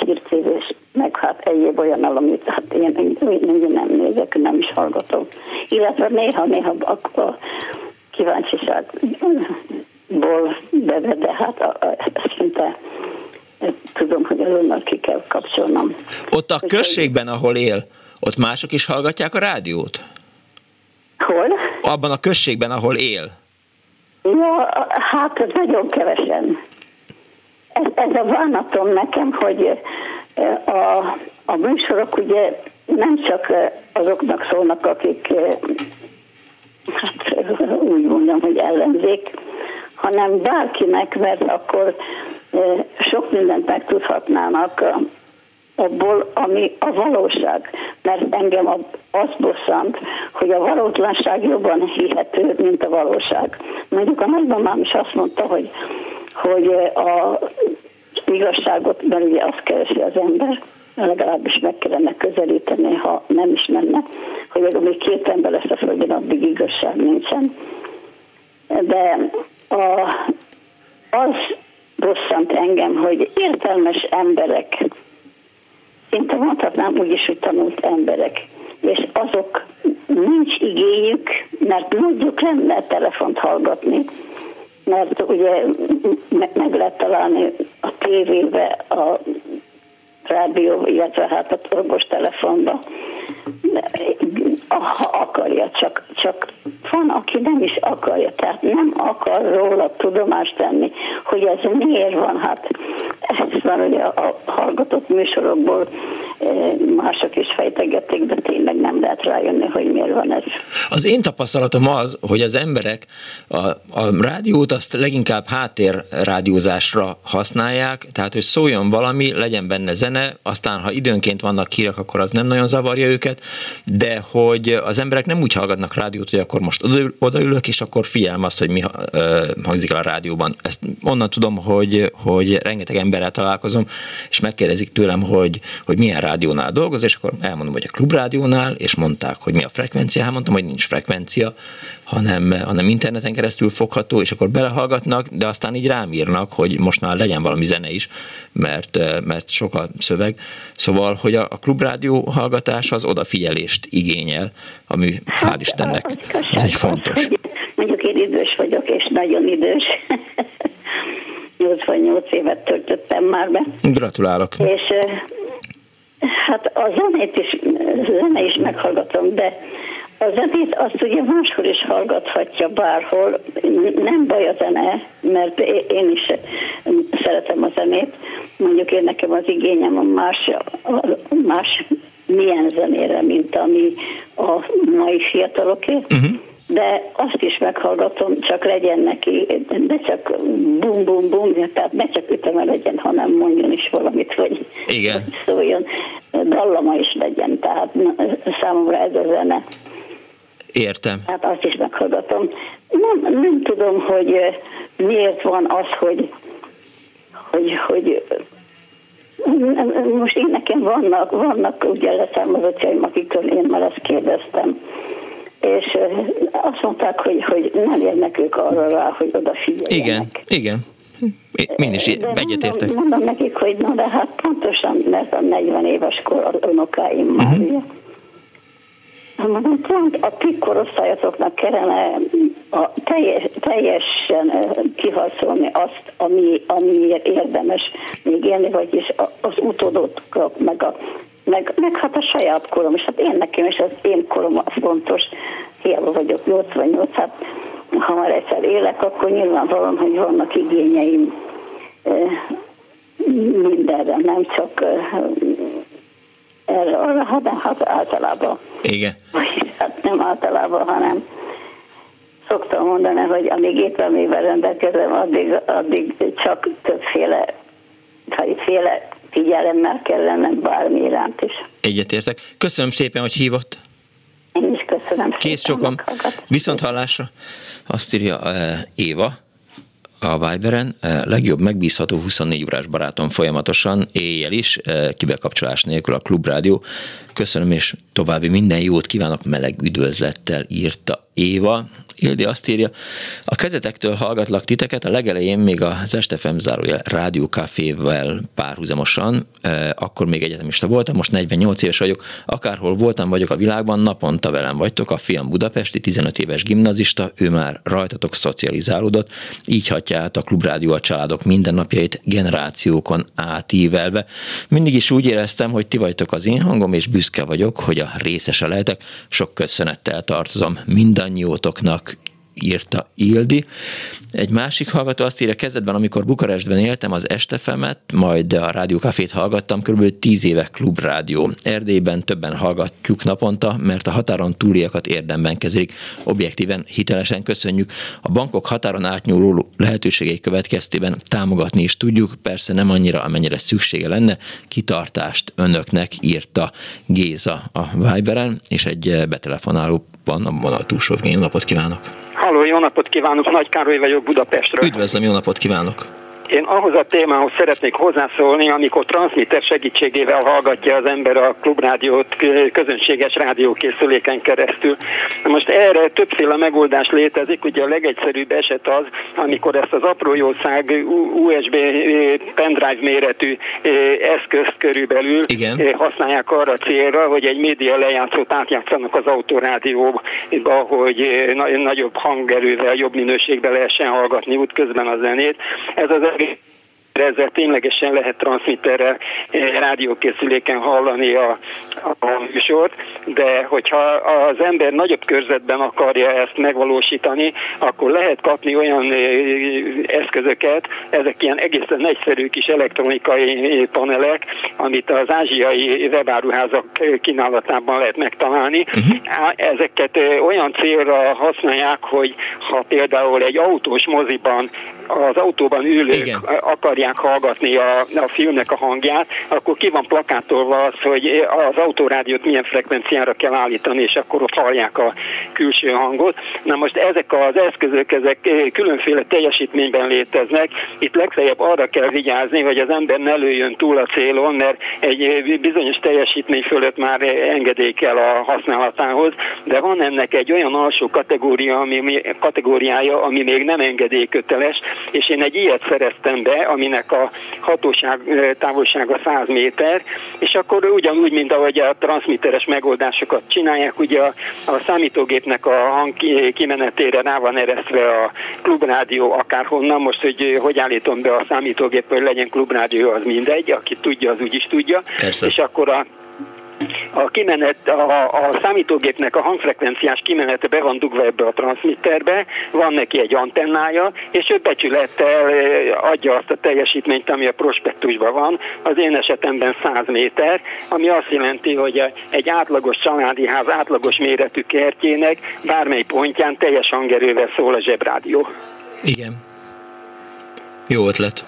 hírtévés, meg hát egyéb olyan, amit hát én, én, én nem nézek, nem is hallgatom. Illetve néha-néha a, a kíváncsiságból beve, de hát a, a, szinte tudom, hogy azonnal ki kell kapcsolnom. Ott a községben, ahol él, ott mások is hallgatják a rádiót? Hol? Abban a községben, ahol él. Ja, hát nagyon kevesen. Ez, ez a bánatom nekem, hogy a, a műsorok ugye nem csak azoknak szólnak, akik hát úgy mondom, hogy ellenzék, hanem bárkinek, mert akkor sok mindent megtudhatnának abból, ami a valóság. Mert engem az bosszant, hogy a valótlanság jobban hihető, mint a valóság. Mondjuk a nagymamám is azt mondta, hogy, hogy a igazságot, mert ugye azt keresi az ember, legalábbis meg kellene közelíteni, ha nem is menne, hogy még két ember lesz a földön, addig igazság nincsen. De a, az bosszant engem, hogy értelmes emberek szinte mondhatnám úgy is, hogy tanult emberek, és azok nincs igényük, mert mondjuk lehet telefont hallgatni, mert ugye meg lehet találni a tévébe, a rádió, illetve hát a torgos telefonba, ha akarja, csak, csak van, aki nem is akarja, tehát nem akar róla tudomást tenni, hogy ez miért van. Hát ezt már ugye a hallgatott műsorokból mások is fejtegették, de tényleg nem lehet rájönni, hogy miért van ez. Az én tapasztalatom az, hogy az emberek a, a rádiót azt leginkább háttér rádiózásra használják, tehát hogy szóljon valami, legyen benne zene, aztán ha időnként vannak hírek, akkor az nem nagyon zavarja őket, de hogy az emberek nem úgy hallgatnak rádiót, hogy akkor most odaülök, és akkor figyelem azt, hogy mi hangzik el a rádióban. Ezt onnan tudom, hogy, hogy rengeteg emberrel találkozom, és megkérdezik tőlem, hogy, hogy milyen rádiónál dolgoz, és akkor elmondom, hogy a klubrádiónál, és mondták, hogy mi a frekvencia, hát mondtam, hogy nincs frekvencia, hanem, hanem interneten keresztül fogható, és akkor belehallgatnak, de aztán így rám írnak, hogy most már legyen valami zene is, mert, mert sok a szöveg. Szóval, hogy a, a klubrádió hallgatás az odafigyelést igényel, ami hál' Istennek ez egy fontos. Mondjuk én idős vagyok, és nagyon idős. 88 évet töltöttem már be. Gratulálok. És hát a zenét is, zene is meghallgatom, de a zenét azt ugye máshol is hallgathatja bárhol. Nem baj a zene, mert én is szeretem a zenét. Mondjuk én nekem az igényem a más, a más milyen zenére, mint ami a mai fiataloké. Uh-huh de azt is meghallgatom, csak legyen neki, ne csak bum bum bum, tehát ne csak üteme legyen, hanem mondjon is valamit, vagy, Igen. szóljon, dallama is legyen, tehát számomra ez a zene. Értem. Hát azt is meghallgatom. Nem, nem tudom, hogy miért van az, hogy, hogy, hogy most én nekem vannak, vannak ugye leszármazottjaim, akikről én már ezt kérdeztem, és azt mondták, hogy, hogy nem érnek ők arra rá, hogy odafigyeljenek. Igen, igen. Én is egyetértek. Mondom, mondom nekik, hogy na de hát pontosan, mert a 40 éves kor az unokáim már, uh-huh. ugye. Mondom, pont a ti korosztályotoknak kellene a teljes, teljesen kiharcolni azt, ami, amiért érdemes még élni, vagyis az utódottak, meg a meg, meg hát a saját korom, és hát én nekem is az én korom az fontos, hiába vagyok 88, hát ha már egyszer élek, akkor nyilvánvalóan, hogy vannak igényeim mindenre, nem csak erre, arra, hát, hát általában. Igen. Hát nem általában, hanem szoktam mondani, hogy amíg ételmével rendelkezem, addig, addig csak többféle, féle figyelemmel kell lennem bármi iránt is. Egyetértek. Köszönöm szépen, hogy hívott. Én is köszönöm Kész csokom. Viszont hallásra. Azt írja uh, Éva, a Viberen. Legjobb megbízható 24 órás barátom folyamatosan, éjjel is, kibekapcsolás nélkül a Klubrádió. Köszönöm, és további minden jót kívánok, meleg üdvözlettel írta Éva. Ildi azt írja, a kezetektől hallgatlak titeket, a legelején még az Estefem zárója rádiókafével párhuzamosan, akkor még egyetemista voltam, most 48 éves vagyok, akárhol voltam vagyok a világban, naponta velem vagytok, a fiam budapesti, 15 éves gimnazista, ő már rajtatok szocializálódott, így hatja át a klubrádió a családok mindennapjait generációkon átívelve. Mindig is úgy éreztem, hogy ti vagytok az én hangom, és büszke vagyok, hogy a részese lehetek. Sok köszönettel tartozom mindannyiótoknak, írta Ildi. Egy másik hallgató azt írja, kezdetben, amikor Bukarestben éltem, az Estefemet, majd a rádiókafét hallgattam, kb. 10 éve klubrádió. Erdélyben többen hallgatjuk naponta, mert a határon túliakat érdemben kezelik. Objektíven, hitelesen köszönjük. A bankok határon átnyúló lehetőségei következtében támogatni is tudjuk, persze nem annyira, amennyire szüksége lenne. Kitartást önöknek írta Géza a Viberen, és egy betelefonáló van a vonal túlsó napot kívánok! Halló, jó napot kívánok, Nagy Károly vagyok Budapestről. Üdvözlöm, jó napot kívánok! Én ahhoz a témához szeretnék hozzászólni, amikor transmitter segítségével hallgatja az ember a klubrádiót közönséges rádiókészüléken keresztül. Most erre többféle megoldás létezik, ugye a legegyszerűbb eset az, amikor ezt az apró jószág USB pendrive méretű eszközt körülbelül Igen. használják arra célra, hogy egy média lejátszót átjátszanak az autorádióba, hogy nagyobb hangerővel, jobb minőségben lehessen hallgatni útközben a zenét. Ez az ezzel ténylegesen lehet transmitterrel eh, rádiókészüléken hallani a, a műsort. de hogyha az ember nagyobb körzetben akarja ezt megvalósítani, akkor lehet kapni olyan eszközöket, ezek ilyen egészen egyszerű kis elektronikai panelek, amit az ázsiai webáruházak kínálatában lehet megtalálni. Uh-huh. Ezeket olyan célra használják, hogy ha például egy autós moziban az autóban ülők Igen. akarják hallgatni a, a filmnek a hangját, akkor ki van plakátolva az, hogy az autórádiót milyen frekvenciára kell állítani, és akkor ott hallják a külső hangot. Na most ezek az eszközök, ezek különféle teljesítményben léteznek. Itt legfeljebb arra kell vigyázni, hogy az ember ne lőjön túl a célon, mert egy bizonyos teljesítmény fölött már engedély kell a használatához, de van ennek egy olyan alsó kategória, ami, kategóriája, ami még nem engedélyköteles, és én egy ilyet szereztem be, aminek a hatóság távolsága 100 méter, és akkor ugyanúgy, mint ahogy a transmitteres megoldásokat csinálják, ugye a, a számítógépnek a hang kimenetére rá van eresztve a klubrádió akárhonnan, most, hogy hogy állítom be a számítógép, hogy legyen klubrádió, az mindegy, aki tudja, az úgy is tudja, Persze. és akkor a a, kimenet, a, a számítógépnek a hangfrekvenciás kimenete be van dugva ebbe a transmitterbe, van neki egy antennája, és ő becsülettel adja azt a teljesítményt, ami a prospektusban van. Az én esetemben 100 méter, ami azt jelenti, hogy egy átlagos családi ház átlagos méretű kertjének bármely pontján teljes hangerővel szól a zsebrádió. Igen. Jó ötlet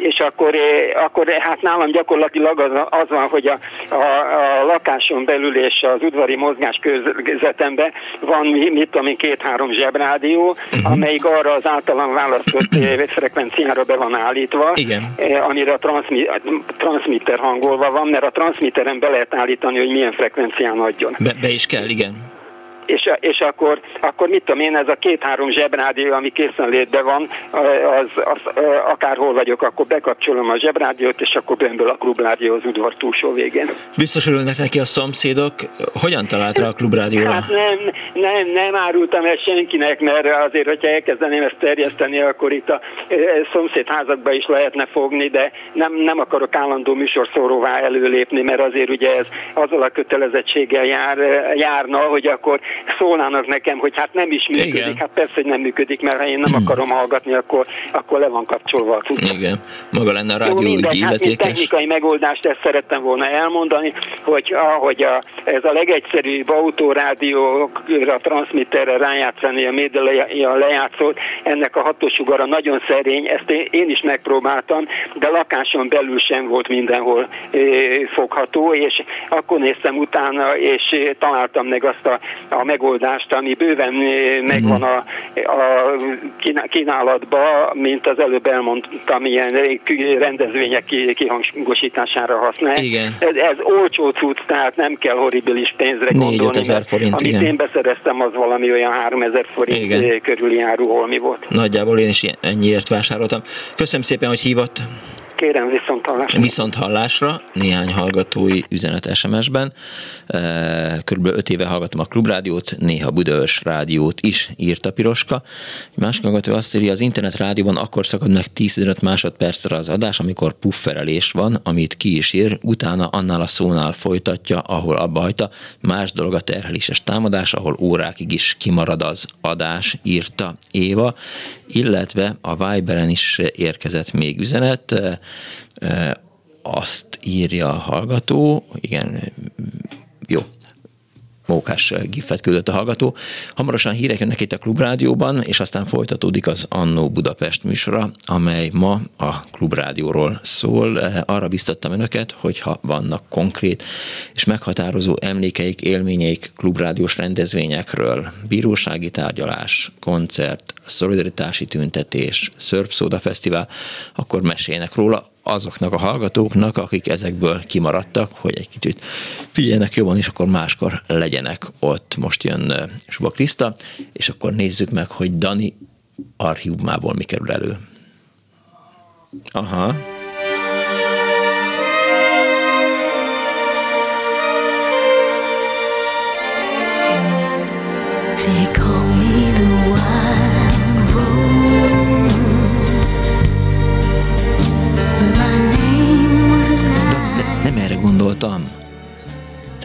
és akkor, eh, akkor eh, hát nálam gyakorlatilag az, az van, hogy a, a, a lakáson belül és az udvari mozgás körzetemben van, mit tudom én, két-három zsebrádió, uh-huh. amelyik arra az általán választott eh, frekvenciára be van állítva, Igen. amire a transmi, transmitter hangolva van, mert a transmitteren be lehet állítani, hogy milyen frekvencián adjon. Be, be is kell, igen és, és akkor, akkor mit tudom én, ez a két-három zsebrádió, ami készenlétben van, az, az, akárhol vagyok, akkor bekapcsolom a zsebrádiót, és akkor bőmből a klubrádió az udvar túlsó végén. Biztos örülnek neki a szomszédok. Hogyan talált rá a klubrádióra? Hát nem, nem, nem árultam el senkinek, mert azért, hogyha elkezdeném ezt terjeszteni, akkor itt a szomszédházakba is lehetne fogni, de nem, nem akarok állandó műsorszóróvá előlépni, mert azért ugye ez azzal a kötelezettséggel jár, járna, hogy akkor szólnának nekem, hogy hát nem is működik. Igen. Hát persze, hogy nem működik, mert ha én nem hmm. akarom hallgatni, akkor, akkor le van kapcsolva a cucc. Igen, maga lenne a rádió Jó, mindegy, hát technikai megoldást ezt szerettem volna elmondani, hogy ahogy a, ez a legegyszerűbb autórádióra, transmitterre rájátszani a média lejátszót, ennek a hatósugara nagyon szerény, ezt én, én is megpróbáltam, de lakáson belül sem volt mindenhol fogható, és akkor néztem utána, és találtam meg azt a, a megoldást, ami bőven eh, megvan a, a kínálatban, mint az előbb elmondtam, ilyen rendezvények kihangosítására használ. Igen. Ez, ez olcsó cucc, tehát nem kell horribilis pénzre gondolni. forint, amit igen. én beszereztem, az valami olyan 3000 forint igen. Eh, körüli áru holmi volt. Nagyjából én is ennyiért vásároltam. Köszönöm szépen, hogy hívott. Kérem, viszont hallásra. Viszont hallásra, néhány hallgatói üzenet SMS-ben. Körülbelül öt éve hallgatom a klubrádiót, néha Budaörs rádiót is, írta Piroska. Másik hallgató azt írja, az internet rádióban akkor szakad meg 10-15 másodpercre az adás, amikor pufferelés van, amit ki is ír, utána annál a szónál folytatja, ahol abba hagyta. Más dolog a terheléses támadás, ahol órákig is kimarad az adás, írta Éva, illetve a Viberen is érkezett még üzenet, azt írja a hallgató, igen, jó, mókás gifet küldött a hallgató. Hamarosan hírek jönnek itt a Klubrádióban, és aztán folytatódik az Annó Budapest műsora, amely ma a Klubrádióról szól. Arra biztattam önöket, hogyha vannak konkrét és meghatározó emlékeik, élményeik klubrádiós rendezvényekről, bírósági tárgyalás, koncert, szolidaritási tüntetés, Szörpszóda Fesztivál, akkor meséljenek róla azoknak a hallgatóknak, akik ezekből kimaradtak, hogy egy kicsit figyeljenek jobban, és akkor máskor legyenek ott. Most jön Suba Kriszta, és akkor nézzük meg, hogy Dani archívumából mi kerül elő. Aha.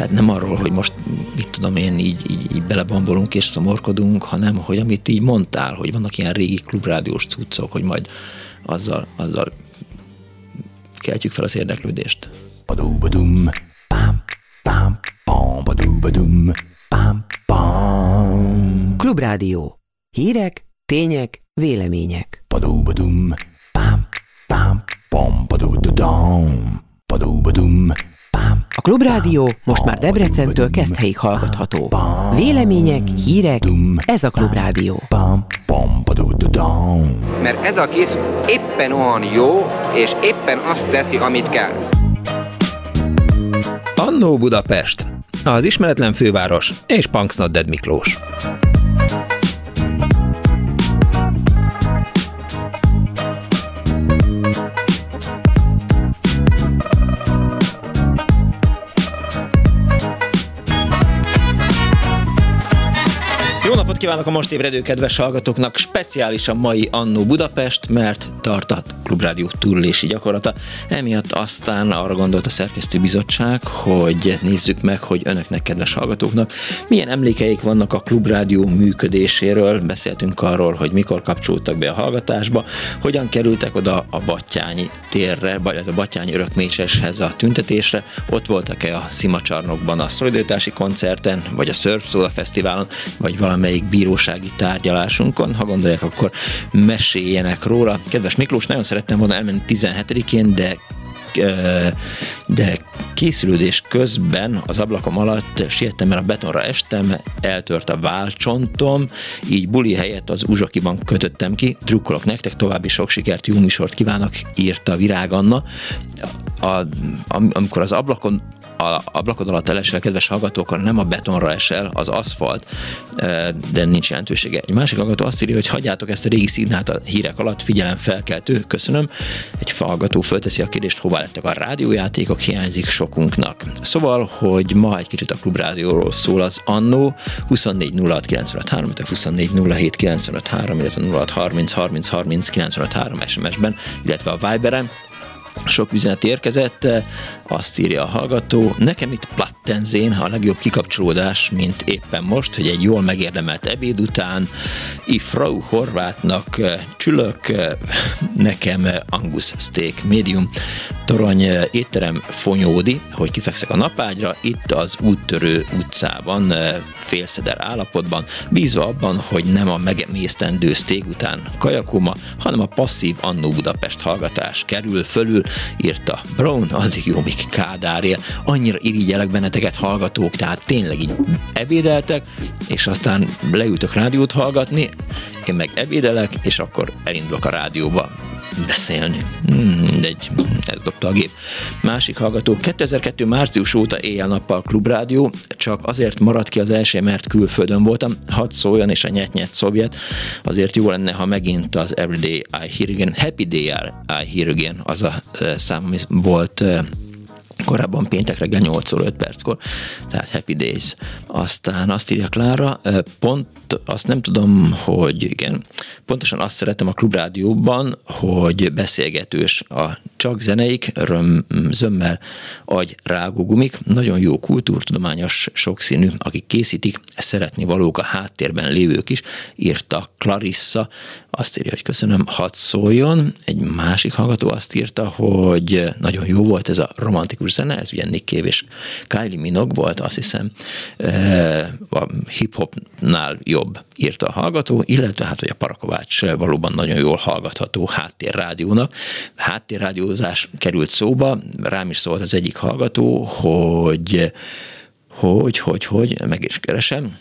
Tehát nem arról, hogy most mit tudom én, így, így, így belebambolunk és szomorkodunk, hanem hogy amit így mondtál, hogy vannak ilyen régi klubrádiós cuccok, hogy majd azzal, azzal keltjük fel az érdeklődést. Badum, pam, pam, pam, badum, pam, pam. Klubrádió. Hírek, tények, vélemények. Badum, pam, pam, pam, badududum, badum, pam. A Klubrádió most már Debrecentől Keszthelyig hallgatható. Vélemények, hírek, ez a Klubrádió. Mert ez a kis éppen olyan jó, és éppen azt teszi, amit kell. Annó Budapest, az ismeretlen főváros és Punksnodded Miklós. Kívánok a most ébredő kedves hallgatóknak, speciális a mai Annó Budapest, mert tart a Klubrádió túlési gyakorlata. Emiatt aztán arra gondolt a szerkesztőbizottság, hogy nézzük meg, hogy önöknek, kedves hallgatóknak, milyen emlékeik vannak a Klubrádió működéséről. Beszéltünk arról, hogy mikor kapcsoltak be a hallgatásba, hogyan kerültek oda a Battyányi térre, vagy a Battyányi örökmécseshez a tüntetésre, ott voltak-e a Szimacsarnokban a szolidaritási koncerten, vagy a Soda Fesztiválon, vagy valamelyik bírósági tárgyalásunkon. Ha gondolják, akkor meséljenek róla. Kedves Miklós, nagyon szerettem volna elmenni 17-én, de de készülődés közben az ablakom alatt siettem, mert a betonra estem, eltört a válcsontom, így buli helyett az uzsokiban kötöttem ki. Drukkolok nektek, további sok sikert, jó műsort kívánok, írta Virág Anna. A, amikor az ablakon a ablakod alatt elesel, kedves hallgatók, nem a betonra esel, az aszfalt, de nincs jelentősége. Egy másik hallgató azt írja, hogy hagyjátok ezt a régi színát a hírek alatt, figyelem felkeltő, köszönöm. Egy hallgató fölteszi a kérdést, hová lettek a rádiójátékok, hiányzik sokunknak. Szóval, hogy ma egy kicsit a klubrádióról szól az Annó, 24 06 953, 24 07 953, illetve 06 30 30 30 953 SMS-ben, illetve a Viberen, sok üzenet érkezett, azt írja a hallgató, nekem itt Plattenzén a legjobb kikapcsolódás, mint éppen most, hogy egy jól megérdemelt ebéd után Ifrau Horvátnak csülök, nekem Angus Steak Medium, torony étterem Fonyódi, hogy kifekszek a napágyra, itt az úttörő utcában, félszeder állapotban, bízva abban, hogy nem a megemésztendő steak után kajakoma, hanem a passzív Annó Budapest hallgatás kerül fölül, írta Brown, addig jó, míg Kádár él. Annyira irigyelek benneteket hallgatók, tehát tényleg így ebédeltek, és aztán leültök rádiót hallgatni, én meg ebédelek, és akkor elindulok a rádióba beszélni. Hmm, egy, ez dobta a gép. Másik hallgató. 2002. március óta éjjel-nappal klubrádió, csak azért maradt ki az első, mert külföldön voltam. Hadd szóljon, és a nyet-nyet szovjet. Azért jó lenne, ha megint az Everyday I Hear Again, Happy Day I Hear Again, az a szám, ami volt korábban péntek reggel 8 óra 5 perckor, tehát Happy Days. Aztán azt írja Klára, pont azt nem tudom, hogy igen, pontosan azt szeretem a klubrádióban, hogy beszélgetős a csak zeneik, röm, zömmel, agy, rágógumik, nagyon jó kultúrtudományos, sokszínű, akik készítik, szeretni valók a háttérben lévők is, írta Clarissa, azt írja, hogy köszönöm, hadd szóljon. Egy másik hallgató azt írta, hogy nagyon jó volt ez a romantikus zene, ez ugye Nick Cave és Kylie Minogue volt, azt hiszem, a hip-hopnál jobb, írta a hallgató, illetve hát, hogy a Parakovács valóban nagyon jól hallgatható háttérrádiónak. Háttérrádiózás került szóba, rám is szólt az egyik hallgató, hogy hogy, hogy, hogy, meg is keresem,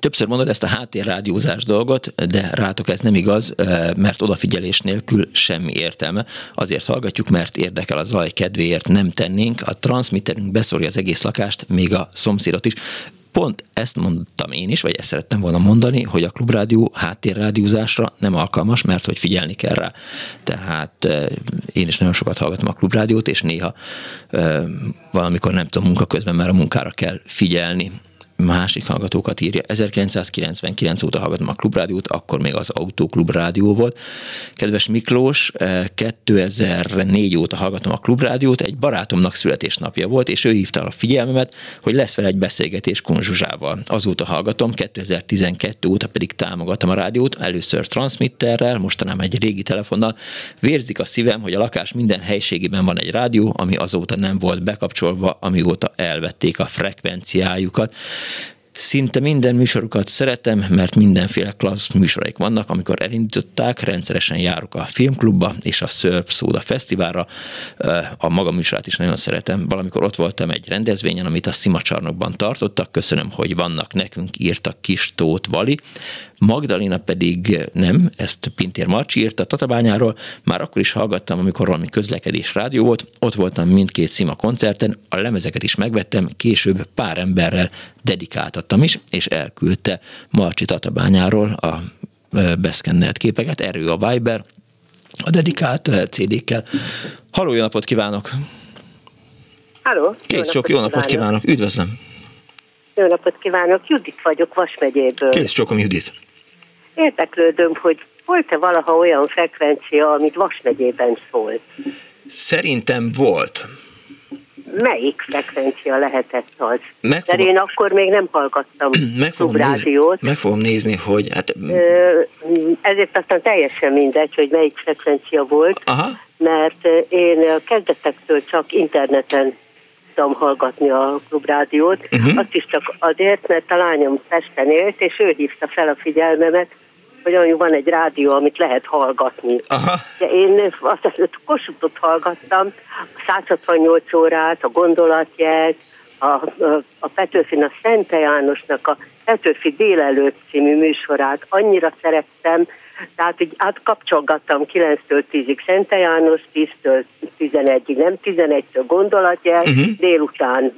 Többször mondod ezt a háttérrádiózás dolgot, de rátok ez nem igaz, mert odafigyelés nélkül semmi értelme. Azért hallgatjuk, mert érdekel a zaj kedvéért nem tennénk. A transmitterünk beszorja az egész lakást, még a szomszédot is pont ezt mondtam én is, vagy ezt szerettem volna mondani, hogy a klubrádió háttérrádiózásra nem alkalmas, mert hogy figyelni kell rá. Tehát én is nagyon sokat hallgatom a klubrádiót, és néha valamikor nem tudom munka közben, mert a munkára kell figyelni másik hallgatókat írja. 1999 óta hallgatom a klubrádiót, akkor még az Autóklub rádió volt. Kedves Miklós, 2004 óta hallgatom a klubrádiót, egy barátomnak születésnapja volt, és ő hívta a figyelmemet, hogy lesz vele egy beszélgetés Kunzsuzsával. Azóta hallgatom, 2012 óta pedig támogatom a rádiót, először transmitterrel, mostanában egy régi telefonnal. Vérzik a szívem, hogy a lakás minden helységében van egy rádió, ami azóta nem volt bekapcsolva, amióta elvették a frekvenciájukat. Szinte minden műsorukat szeretem, mert mindenféle klassz műsoraik vannak. Amikor elindították, rendszeresen járok a filmklubba és a Szörp Szóda Fesztiválra. A maga műsorát is nagyon szeretem. Valamikor ott voltam egy rendezvényen, amit a Szimacsarnokban tartottak. Köszönöm, hogy vannak nekünk, írta Kis Tóth Vali. Magdalena pedig nem, ezt Pintér Marcsi írta Tatabányáról, már akkor is hallgattam, amikor valami közlekedés rádió volt, ott voltam mindkét Szima koncerten, a lemezeket is megvettem, később pár emberrel dedikáltattam is, és elküldte Marcsi Tatabányáról a beszkennelt képeket, erő a Viber, a dedikált CD-kkel. Haló, jó napot kívánok! Halló! Kész sok jó napot kívánok, üdvözlöm! Jó napot kívánok, Judit vagyok Vas megyéből. Kész csokom, Judit! Érdeklődöm, hogy volt-e valaha olyan frekvencia, amit Vas megyében szólt? Szerintem volt. Melyik frekvencia lehetett az? Meg Mert én akkor még nem hallgattam meg fogom, nézni, meg fogom nézni, hogy... Hát... Ezért aztán teljesen mindegy, hogy melyik frekvencia volt, Aha. mert én a kezdetektől csak interneten tudtam hallgatni a klubrádiót, uh-huh. azt is csak azért, mert a lányom Pesten élt, és ő hívta fel a figyelmemet, hogy olyan van egy rádió, amit lehet hallgatni. Aha. De én azt a Kossuthot hallgattam, a 168 órát, a gondolatjelt, a, a, a Petőfin, a Szente Jánosnak a Petőfi délelőtt című műsorát annyira szerettem, tehát így átkapcsolgattam 9-től 10-ig Szente János, 10-től 11-ig, nem 11-től gondolatjel, uh-huh. délután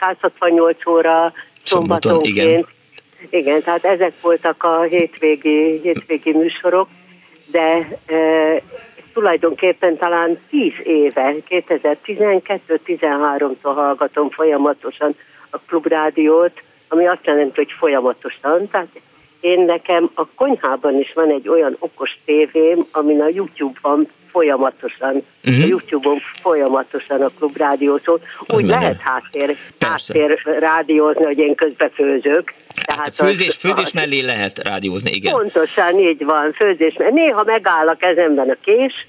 168 óra, szombatonként. Igen. tehát ezek voltak a hétvégi, hétvégi műsorok, de e, tulajdonképpen talán 10 éve, 2012-13-tól hallgatom folyamatosan a klubrádiót, ami azt jelenti, hogy folyamatosan, tehát én nekem a konyhában is van egy olyan okos tévém, amin a YouTube-ban folyamatosan, uh-huh. a YouTube-on folyamatosan a klubrádió szól. Úgy menő. lehet háttér, háttér rádiózni, hogy én közben főzök. Tehát hát a főzés, az, főzés mellé lehet rádiózni, igen. Pontosan, így van, főzés. Néha megáll a kezemben a kés,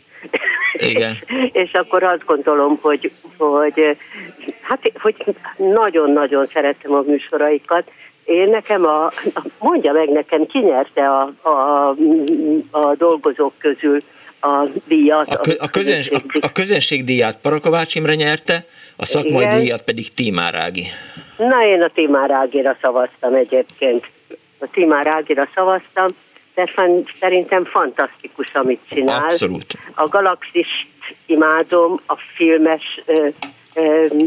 igen. és, és akkor azt gondolom, hogy, hogy hát, hogy nagyon-nagyon szeretem a műsoraikat, én nekem a, mondja meg nekem, ki nyerte a, a, a dolgozók közül a díjat. A, kö, a, közöns, a, a közönségdíjat Parakovács Imre nyerte, a szakmai Igen. díjat pedig Tímár Ági. Na, én a Tímár Ágira szavaztam egyébként. A Tímár Ágira szavaztam, de szerintem fantasztikus, amit csinál. Abszolút. A Galaxist imádom, a filmes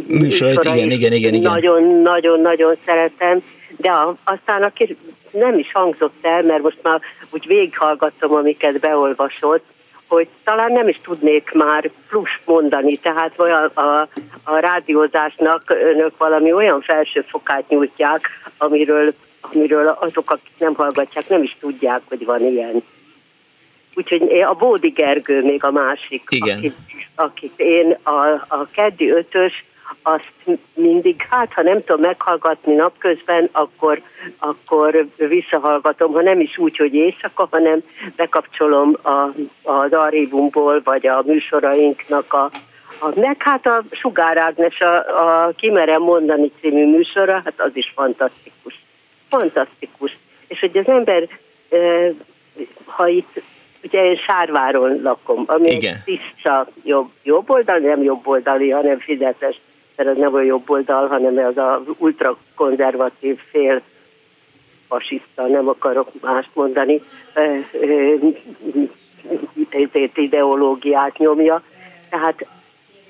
műsorait, igen, igen, igen, igen. Nagyon-nagyon-nagyon szeretem de a, aztán aki nem is hangzott el, mert most már úgy végighallgattam, amiket beolvasott, hogy talán nem is tudnék már plusz mondani, tehát olyan a, a rádiózásnak önök valami olyan felsőfokát nyújtják, amiről, amiről azok, akik nem hallgatják, nem is tudják, hogy van ilyen. Úgyhogy a Bódi Gergő még a másik, Igen. Akit, akit én a, a keddi ötös azt mindig, hát ha nem tudom meghallgatni napközben, akkor, akkor visszahallgatom, ha nem is úgy, hogy éjszaka, hanem bekapcsolom a, az archívumból, vagy a műsorainknak a, a meg hát a Sugár Ágnes, a, a Kimerem mondani című műsora, hát az is fantasztikus. Fantasztikus. És hogy az ember, ha itt ugye én Sárváron lakom, ami Igen. tiszta jobb, jobb oldali, nem jobb oldali, hanem fizetes mert az nem a jobb oldal, hanem az a ultrakonzervatív fél fasiszta, nem akarok mást mondani, ideológiát nyomja. Tehát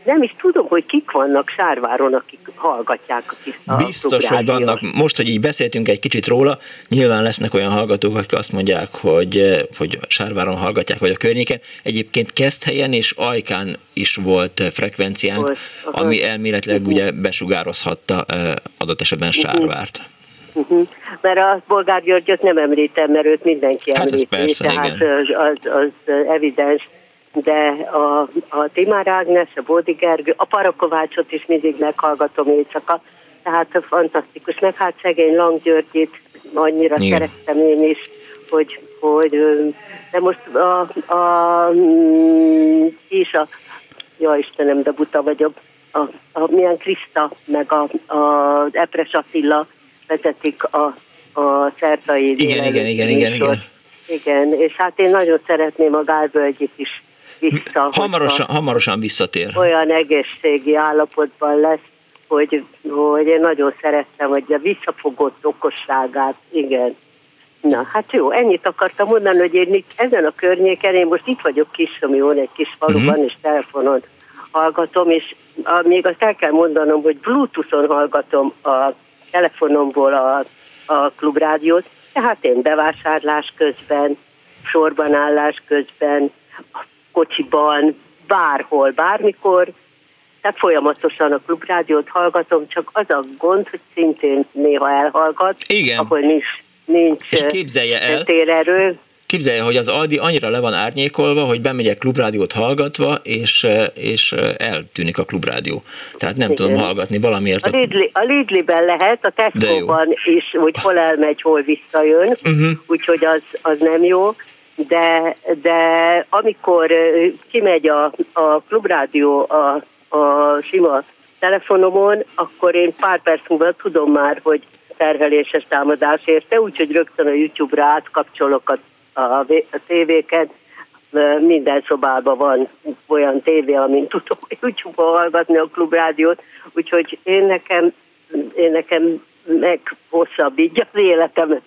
nem is tudom, hogy kik vannak Sárváron, akik hallgatják a tiszta Biztos, hogy vannak. Most, hogy így beszéltünk egy kicsit róla, nyilván lesznek olyan hallgatók, akik azt mondják, hogy, hogy Sárváron hallgatják, vagy a környéken. Egyébként Keszthelyen és Ajkán is volt frekvenciánk, volt, ami elméletileg ugye besugározhatta adott esetben Sárvárt. Uh-huh. Mert a Bolgár Györgyöt nem említem, mert őt mindenki Hát ez említi, persze, tehát igen. az, az, az evidens. De a, a Timár Ágnes, a Bódi Gergő, a Parakovácsot is mindig meghallgatom éjszaka, tehát fantasztikus. Meg hát szegény Lang Györgyit annyira Igen. szerettem én is, hogy, hogy de most a, a, mm, ki is a, ja Istenem, de buta vagyok, a, a milyen Kriszta, meg a, a Epres Attila vezetik a, a szertai Igen, igen, igen, igen, műsort. igen. Igen, és hát én nagyon szeretném a Gálvölgyit is vissza. Hamarosan, hamarosan visszatér. Olyan egészségi állapotban lesz, hogy, hogy én nagyon szerettem, hogy a visszafogott okosságát, igen. Na, hát jó, ennyit akartam mondani, hogy én itt ezen a környéken, én most itt vagyok Kisomjón, egy kis faluban, Mhm. és telefonon hallgatom, és a, még azt el kell mondanom, hogy Bluetooth-on hallgatom a telefonomból a, a klubrádiót, tehát én bevásárlás közben, sorbanállás közben, a kocsiban, bárhol, bármikor, tehát folyamatosan a klubrádiót hallgatom, csak az a gond, hogy szintén néha elhallgat, Igen. ahol nincs, nincs És képzelje el, térerő. Képzelje, hogy az Aldi annyira le van árnyékolva, hogy bemegyek klubrádiót hallgatva, és, és eltűnik a klubrádió. Tehát nem Igen. tudom hallgatni valamiért. A, Lidli, a Lidliben lehet, a Tesco-ban is, hogy hol elmegy, hol visszajön, Uh-huh. úgyhogy az, az nem jó. De, de amikor kimegy a, a klubrádió a, a sima telefonomon, akkor én pár perc múlva tudom már, hogy terheléses támadás érte, úgyhogy rögtön a YouTube-ra átkapcsolok a, a, a tévéket, minden szobában van olyan tévé, amin tudom YouTube-on hallgatni a klubrádiót, úgyhogy én nekem, én nekem meghosszabbítja az életemet.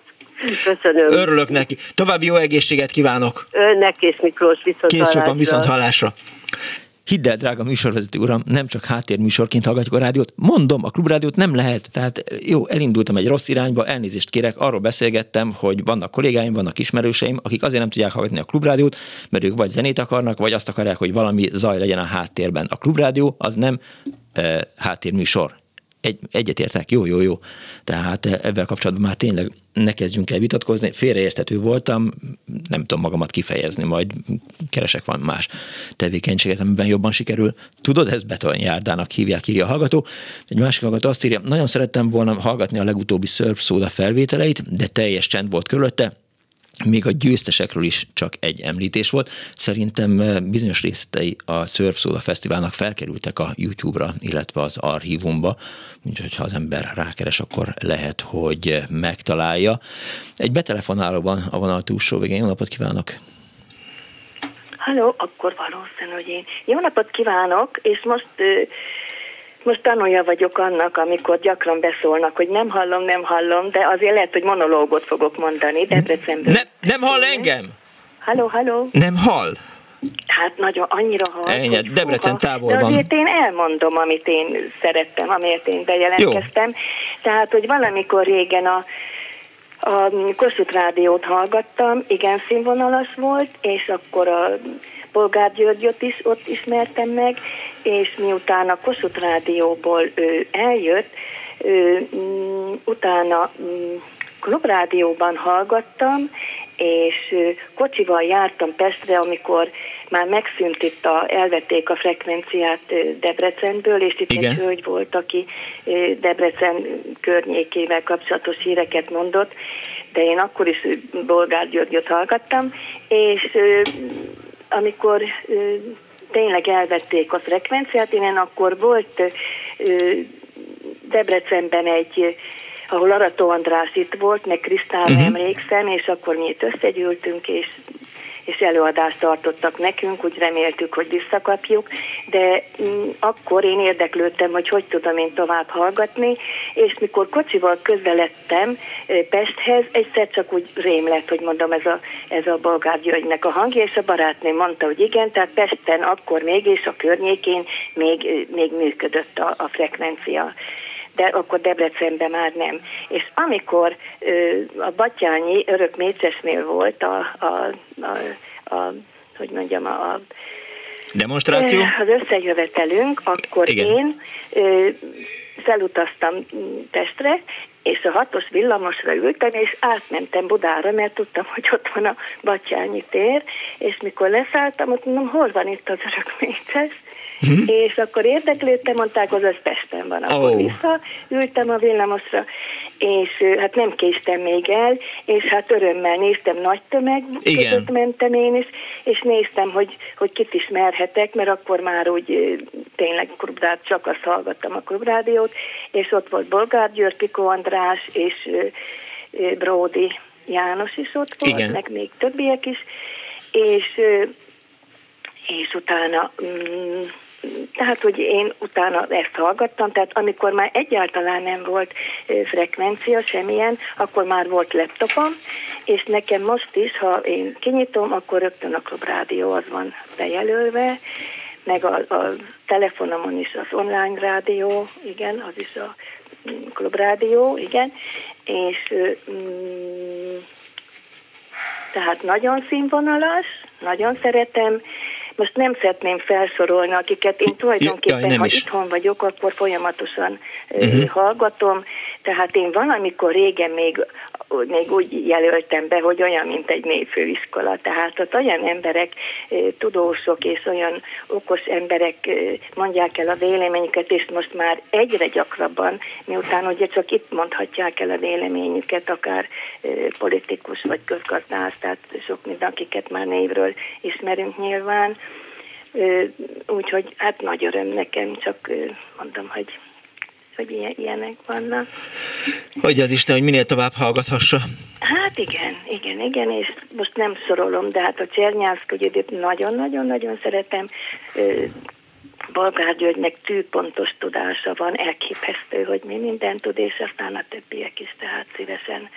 Köszönöm. Örülök neki. További jó egészséget kívánok. Önnek és Miklós viszont Kész sokan hallásra. viszont hallásra. Hidd el, drága műsorvezető uram, nem csak háttérműsorként hallgatjuk a rádiót. Mondom, a klubrádiót nem lehet. Tehát jó, elindultam egy rossz irányba, elnézést kérek, arról beszélgettem, hogy vannak kollégáim, vannak ismerőseim, akik azért nem tudják hallgatni a klubrádiót, mert ők vagy zenét akarnak, vagy azt akarják, hogy valami zaj legyen a háttérben. A klubrádió az nem e, háttérműsor. Egy, egyetértek, jó, jó, jó. Tehát eh, ebben kapcsolatban már tényleg ne kezdjünk el vitatkozni. Félreérthető voltam, nem tudom magamat kifejezni, majd keresek van más tevékenységet, amiben jobban sikerül. Tudod, ez Beton Járdának hívják, írja a hallgató. Egy másik hallgató azt írja, nagyon szerettem volna hallgatni a legutóbbi Surf Soda felvételeit, de teljes csend volt körülötte, még a győztesekről is csak egy említés volt. Szerintem eh, bizonyos részletei a Surf Soda Fesztiválnak felkerültek a YouTube-ra, illetve az archívumba, úgyhogy ha az ember rákeres, akkor lehet, hogy megtalálja. Egy betelefonálóban a vonal túlsó végén. Jó napot kívánok! Halló, akkor valószínű, hogy én. Jó napot kívánok, és most, ö, most tanulja vagyok annak, amikor gyakran beszólnak, hogy nem hallom, nem hallom, de azért lehet, hogy monológot fogok mondani Debrecenből. Ne, nem hall engem? Halló, halló. Nem hall? Hát nagyon annyira hall. Ennyi, Debrecen fúha. távol De van. azért én elmondom, amit én szerettem, amiért én bejelentkeztem. Tehát, hogy valamikor régen a a Kossuth Rádiót hallgattam, igen színvonalas volt, és akkor a Polgár Györgyöt is ott ismertem meg, és miután a Kossuth Rádióból ő eljött, ő, mm, utána mm, klubrádióban hallgattam, és kocsival jártam Pestre, amikor már megszűnt itt a, elvették a frekvenciát Debrecenből, és itt Igen. egy hölgy volt, aki Debrecen környékével kapcsolatos híreket mondott, de én akkor is Bolgár Györgyöt hallgattam, és amikor tényleg elvették a frekvenciát, én akkor volt Debrecenben egy, ahol Arató András itt volt, meg Krisztára Mhm. uh-huh. emlékszem, és akkor mi itt összegyűltünk, és és előadást tartottak nekünk, úgy reméltük, hogy visszakapjuk, de mm, akkor én érdeklődtem, hogy hogy tudom én tovább hallgatni, és mikor kocsival közeledtem ö, Pesthez, egyszer csak úgy rém lett, hogy mondom, ez a, ez a Bolgár Györgynek a hangja, és a barátnőm mondta, hogy igen, tehát Pesten akkor még, és a környékén még, ö, még működött a, a frekvencia de akkor Debrecenben már nem. És amikor a Batyányi örök Mécsesnél volt a, a, a, a hogy mondjam, a, a Demonstráció? az összejövetelünk, akkor Igen. én ö, felutaztam Pestre, és a hatos villamosra ültem, és átmentem Budára, mert tudtam, hogy ott van a Batyányi tér, és mikor leszálltam, ott mondom, hol van itt az örök mécses, Hm? és akkor érdeklődtem, mondták, hogy az Pesten van. Akkor Ó. vissza ültem a villamosra, és hát nem késtem még el, és hát örömmel néztem, nagy tömeg Igen. között mentem én is, és néztem, hogy, hogy kit ismerhetek, mert akkor már úgy tényleg klubrát, csak azt hallgattam a klubrádiót, és ott volt Bolgár György, Piko András, és Bródi János is ott volt, Igen. meg még többiek is, és és utána, mm, tehát, hogy én utána ezt hallgattam, tehát amikor már egyáltalán nem volt frekvencia semmilyen, akkor már volt laptopom, és nekem most is, ha én kinyitom, akkor rögtön a klubrádió az van bejelölve, meg a, a telefonomon is az online rádió, igen, az is a mm, klubrádió, igen, és mm, tehát nagyon színvonalas, nagyon szeretem. Most nem szeretném felsorolni, akiket én tulajdonképpen, jaj, ha is. itthon vagyok, akkor folyamatosan uh Mhm. hallgatom. Tehát én valamikor régen még, még úgy jelöltem be, hogy olyan, mint egy népfőiskola. Tehát ott olyan emberek, eh, tudósok és olyan okos emberek eh, mondják el a véleményüket, és most már egyre gyakrabban, miután ugye csak itt mondhatják el a véleményüket, akár eh, politikus vagy közgazdász, tehát sok minden, akiket már névről ismerünk nyilván. Úgyhogy hát nagy öröm nekem, csak mondom, hogy, hogy ilyen, ilyenek vannak. Hogy az Isten, hogy minél tovább hallgathassa. Hát igen, igen, igen, és most nem sorolom, de hát a Csernyánszk ügyét nagyon-nagyon-nagyon szeretem. Bolgár Györgynek tűpontos tudása van, elképesztő, hogy mi mindent tud, és aztán a többiek is, tehát szívesen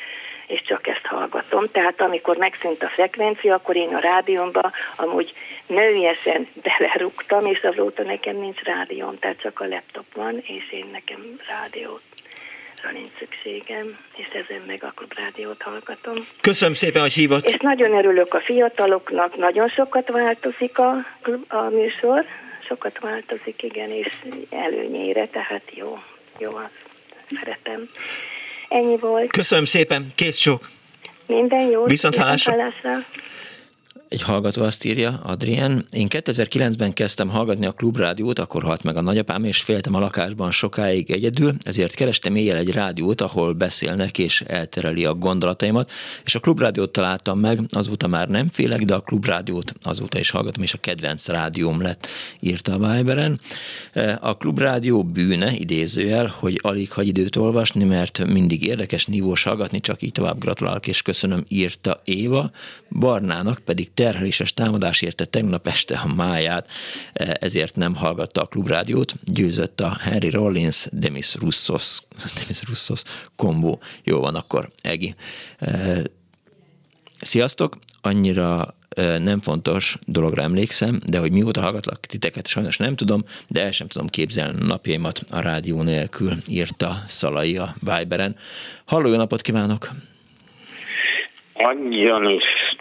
és csak ezt hallgatom. Tehát amikor megszűnt a frekvencia, akkor én a rádiómba amúgy nőiesen belerúgtam, és azóta nekem nincs rádióm, tehát csak a laptop van, és én nekem rádiót nincs szükségem, és ezen meg a klubrádiót hallgatom. Köszönöm szépen, hogy hívott. És nagyon örülök a fiataloknak, nagyon sokat változik a, a műsor, sokat változik, igen, és előnyére, tehát jó, jó, azt szeretem. Ennyi volt. Köszönöm szépen, kész sok. Minden jó. Viszont hallásra. hallásra. Egy hallgató azt írja, Adrien, én 2009-ben kezdtem hallgatni a klubrádiót, akkor halt meg a nagyapám, és féltem a lakásban sokáig egyedül, ezért kerestem éjjel egy rádiót, ahol beszélnek és eltereli a gondolataimat, és a klubrádiót találtam meg, azóta már nem félek, de a klubrádiót azóta is hallgatom, és a kedvenc rádióm lett, írta a Viberen. A klubrádió bűne, idézőjel, hogy alig hagy időt olvasni, mert mindig érdekes, nívós hallgatni, csak így tovább gratulálok, és köszönöm, írta Éva. Barnának pedig terheléses támadás érte tegnap este a máját, ezért nem hallgatta a klubrádiót, győzött a Henry Rollins, Demis Russos, Demis Russos kombó. Jó van akkor, Egi. Sziasztok! Annyira nem fontos dologra emlékszem, de hogy mióta hallgatlak titeket, sajnos nem tudom, de el sem tudom képzelni napjaimat a rádió nélkül, írta Szalai a Viberen. Halló, jó napot kívánok! Adjon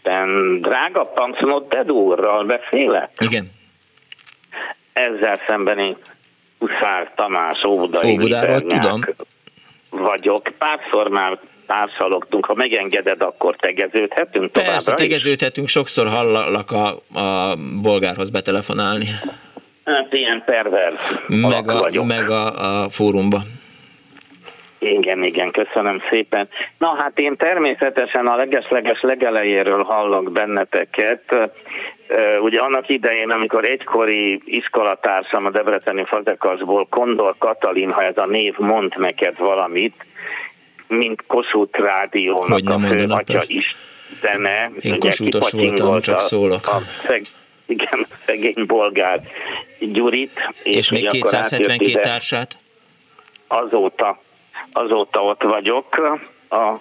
Isten, drága Pancsonot Dedúrral beszélek? Igen. Ezzel szemben én Huszár Tamás Óbudai Óbudáról tudom. vagyok. Párszor már társalogtunk, ha megengeded, akkor tegeződhetünk továbbra Persze, tegeződhetünk, sokszor hallak a, a bolgárhoz betelefonálni. Hát ilyen pervers Meg a, vagyok. meg a, a fórumba. Igen, igen, köszönöm szépen. Na hát én természetesen a legesleges legelejéről hallok benneteket. Ugye annak idején, amikor egykori iskolatársam a Debreceni Fazekasból, Kondor Katalin, ha ez a név mond neked valamit, mint Kossuth Rádiónak Hogy nem a főatya istene. Én Kossuthos voltam, csak szólok. A szeg, igen, szegény bolgár Gyurit. És még hogy akkor 272 átjött ide társát? azóta, azóta ott vagyok. A,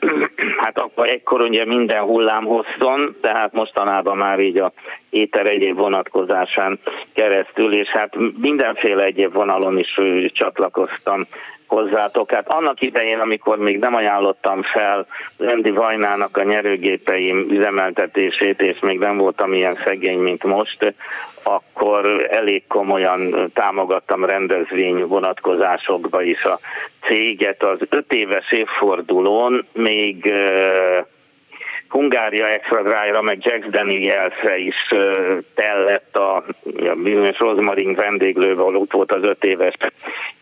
hát akkor egykor ugye minden hullám hosszon, tehát mostanában már így a éter egyéb vonatkozásán keresztül, és hát mindenféle egyéb vonalon is csatlakoztam hozzátok. Hát annak idején, amikor még nem ajánlottam fel Rendi Vajnának a nyerőgépeim üzemeltetését, és még nem voltam ilyen szegény, mint most, akkor elég komolyan támogattam rendezvény vonatkozásokba is a céget az öt éves évfordulón még Hungária Extra Dry-ra, meg Jack Danielsre is tellett a, a bizonyos Rosmarin vendéglővel, ott volt az öt éves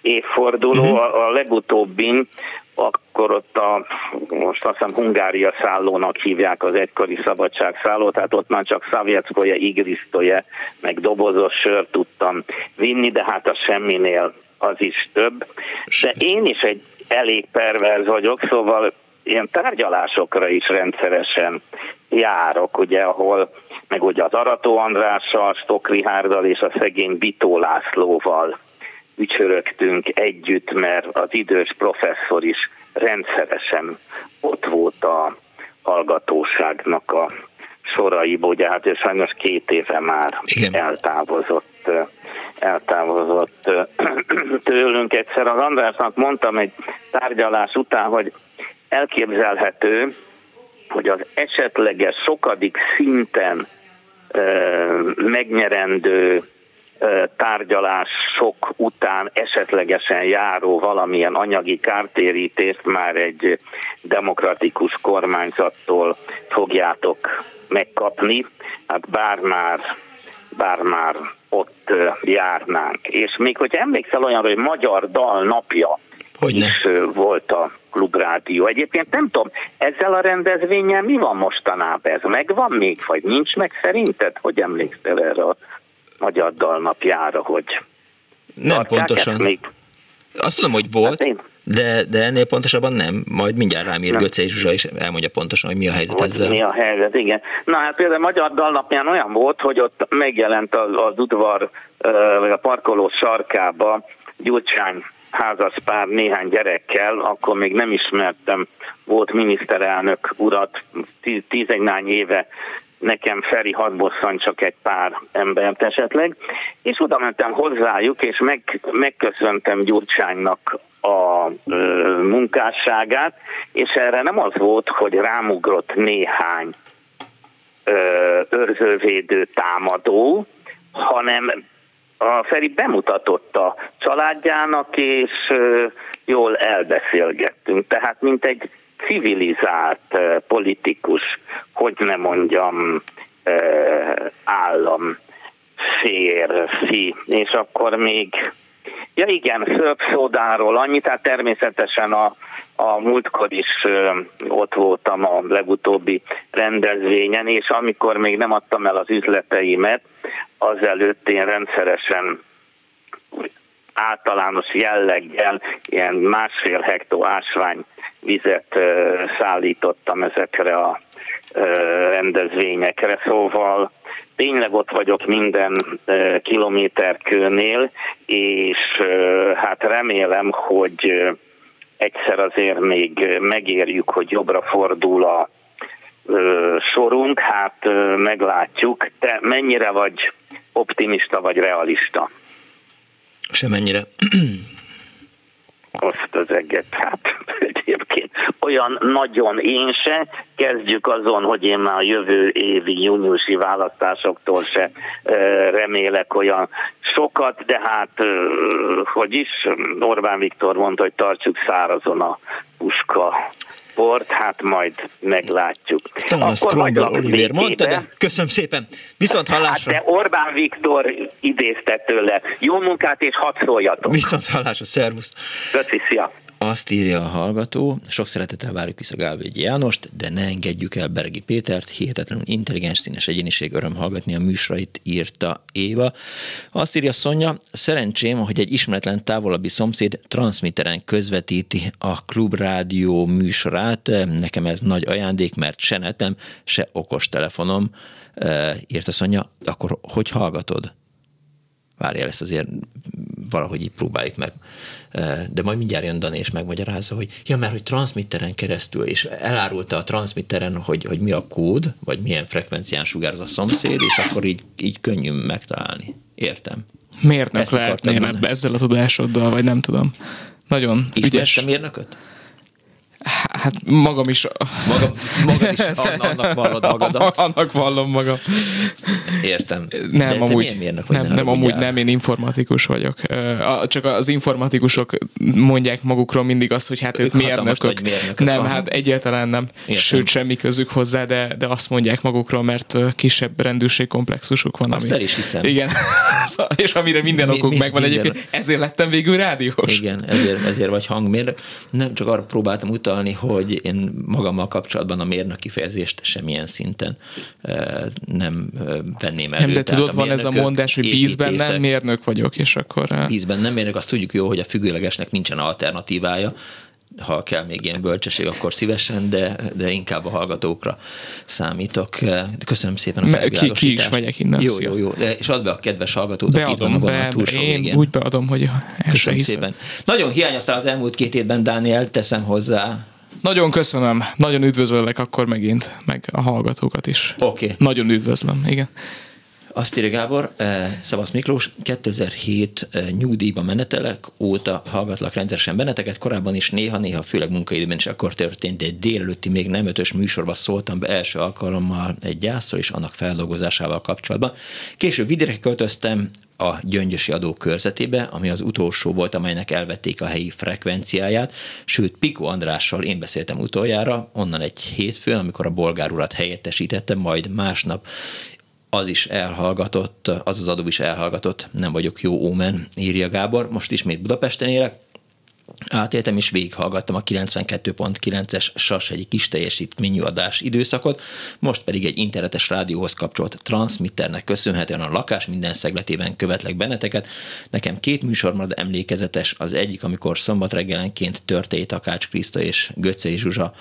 évforduló. Uh-huh. A, a legutóbbin akkor ott a, most azt hiszem Hungária szállónak hívják az egykori szabadságszállót, tehát ott már csak Szavjetszkoje, Igrisztoje, meg dobozos sört tudtam vinni, de hát az semminél az is több. De én is egy elég perverz vagyok, szóval ilyen tárgyalásokra is rendszeresen járok, ugye, ahol meg ugye az Arató Andrással, Stok Rihárdal és a szegény Bitó Lászlóval ücsörögtünk együtt, mert az idős professzor is rendszeresen ott volt a hallgatóságnak a soraiból, ugye hát ő sajnos két éve már Igen. eltávozott eltávozott tőlünk. Egyszer az Andrásnak mondtam egy tárgyalás után, hogy elképzelhető, hogy az esetleges sokadik szinten megnyerendő tárgyalások után esetlegesen járó valamilyen anyagi kártérítést már egy demokratikus kormányzattól fogjátok megkapni, hát bár már, bár már ott járnánk. És még hogy emlékszel olyanra, hogy Magyar Dal napja Hogyne. is volt a klubrádió. Egyébként nem tudom, ezzel a rendezvényen mi van mostanában? Ez megvan még, vagy nincs meg szerinted? Hogy emlékszel erre a Magyar Dalnapjára, hogy nem pontosan. Még? Azt tudom, hogy volt, hát de, de ennél pontosabban nem. Majd mindjárt rám ír Göcé Zsuzsa, és elmondja pontosan, hogy mi a helyzet hogy ezzel. Mi a helyzet, igen. Na hát például Magyar Dalnapján olyan volt, hogy ott megjelent az, az udvar, vagy a parkoló sarkába Gyurcsány házas pár néhány gyerekkel, akkor még nem ismertem, volt miniszterelnök urat, tizennány éve nekem Feri hadd csak egy pár embert esetleg, és oda mentem hozzájuk, és meg, megköszöntem Gyurcsánynak a ö, munkásságát, és erre nem az volt, hogy rámugrott néhány ö, őrzővédő támadó, hanem a Feri bemutatott a családjának, és jól elbeszélgettünk. Tehát mint egy civilizált politikus, hogy ne mondjam, állam férfi, és akkor még Ja igen, szörp szódáról annyi, tehát természetesen a, a múltkor is ott voltam a legutóbbi rendezvényen, és amikor még nem adtam el az üzleteimet, azelőtt én rendszeresen általános jelleggel ilyen másfél hektó ásvány vizet szállítottam ezekre a rendezvényekre, szóval tényleg ott vagyok minden kilométerkőnél, és hát remélem, hogy egyszer azért még megérjük, hogy jobbra fordul a sorunk, hát meglátjuk. Te mennyire vagy optimista vagy realista? Semennyire azt az eget, hát egyébként olyan nagyon én se, kezdjük azon, hogy én már a jövő évi júniusi választásoktól se remélek olyan sokat, de hát, hogy is, Orbán Viktor mondta, hogy tartsuk szárazon a puska port, hát majd meglátjuk. Talán azt Kronberg Oliver mondta, de köszönöm szépen. Viszont hallásra. Hát de Orbán Viktor idézte tőle. Jó munkát és hadd szóljatok. Viszont hallásra, szervusz. Köszi, szia. Azt írja a hallgató, sok szeretettel várjuk vissza Gálvégyi Jánost, de ne engedjük el Bergi Pétert, hihetetlenül intelligens, színes egyéniség, öröm hallgatni a műsorait, írta Éva. Azt írja Szonya, szerencsém, hogy egy ismeretlen távolabbi szomszéd transmitteren közvetíti a klubrádió műsorát. Nekem ez nagy ajándék, mert se netem, se okostelefonom, írta Szonya. Akkor hogy hallgatod? Várjál, ezt azért valahogy így próbáljuk meg de majd mindjárt jön Dani és megmagyarázza, hogy ja, mert hogy transmitteren keresztül, és elárulta a transmitteren, hogy, hogy mi a kód, vagy milyen frekvencián sugároz a szomszéd, és akkor így, így könnyű megtalálni. Értem. Mérnök lehetnél ezzel a tudásoddal, vagy nem tudom. Nagyon Ismersz ügyes. mérnököt? Hát magam is. Magam, magad is annak vallod magadat. annak vallom magam. Értem. Nem, de, amúgy, te mérnök vagy, nem, ne nem, amúgy nem, én informatikus vagyok. Csak az informatikusok mondják magukról mindig azt, hogy hát ők, Ők mérnökök. Nem, aha. hát egyáltalán nem. Értem. Sőt, semmi közük hozzá, de, de azt mondják magukról, mert kisebb rendőrségkomplexusuk van. Azt el is hiszem. Igen. Szóval- És amire minden Mi- okuk mi- megvan minden- egyébként, ezért lettem végül rádiós. Igen, ezért, ezért vagy hangmérnök. Nem csak arra próbáltam utalni, hogy én magammal kapcsolatban a mérnök kifejezést semmilyen szinten nem venném elő. Nem, de tudod, van ez a mondás, hogy bízben nem mérnök vagyok, és akkor... Bízben nem mérnök, azt tudjuk jó, hogy a függőlegesnek nincsen alternatívája, ha kell még ilyen bölcsesség, akkor szívesen, de, de inkább a hallgatókra számítok. Köszönöm szépen a Me- ki- felvilágosítást. ki is megyek innen, Jó, jó, jó. De, és add be a kedves hallgatót, aki itt van Beadom, a be, túlsó én végén. úgy beadom, hogy Köszönöm szépen. Nagyon hiányoztál az elmúlt két hétben, Dániel, teszem hozzá. Nagyon köszönöm, nagyon üdvözöllek akkor megint, meg a hallgatókat is. Oké. Okay. Nagyon üdvözlöm, igen. Azt írja Gábor, eh, Szavasz Miklós, 2007 eh, nyugdíjba menetelek óta hallgatlak rendszeresen benneteket, korábban is néha-néha, főleg munkaidőben is akkor történt, egy délelőtti még nem ötös műsorba szóltam be első alkalommal egy gyászról és annak feldolgozásával kapcsolatban. Később vidékre költöztem a gyöngyösi adó körzetébe, ami az utolsó volt, amelynek elvették a helyi frekvenciáját, sőt Piko Andrással én beszéltem utoljára, onnan egy hétfőn, amikor a bolgár urat helyettesítettem, majd másnap az is elhallgatott, az az adó is elhallgatott, nem vagyok jó ómen, írja Gábor. Most ismét Budapesten élek, Átéltem és végighallgattam a 92.9-es SAS egy kis teljesítményű adás időszakot, most pedig egy internetes rádióhoz kapcsolt transmitternek köszönhetően a lakás minden szegletében követlek benneteket. Nekem két műsor marad emlékezetes, az egyik, amikor szombat reggelenként Törtei Takács Kriszta és Göcei Zsuzsa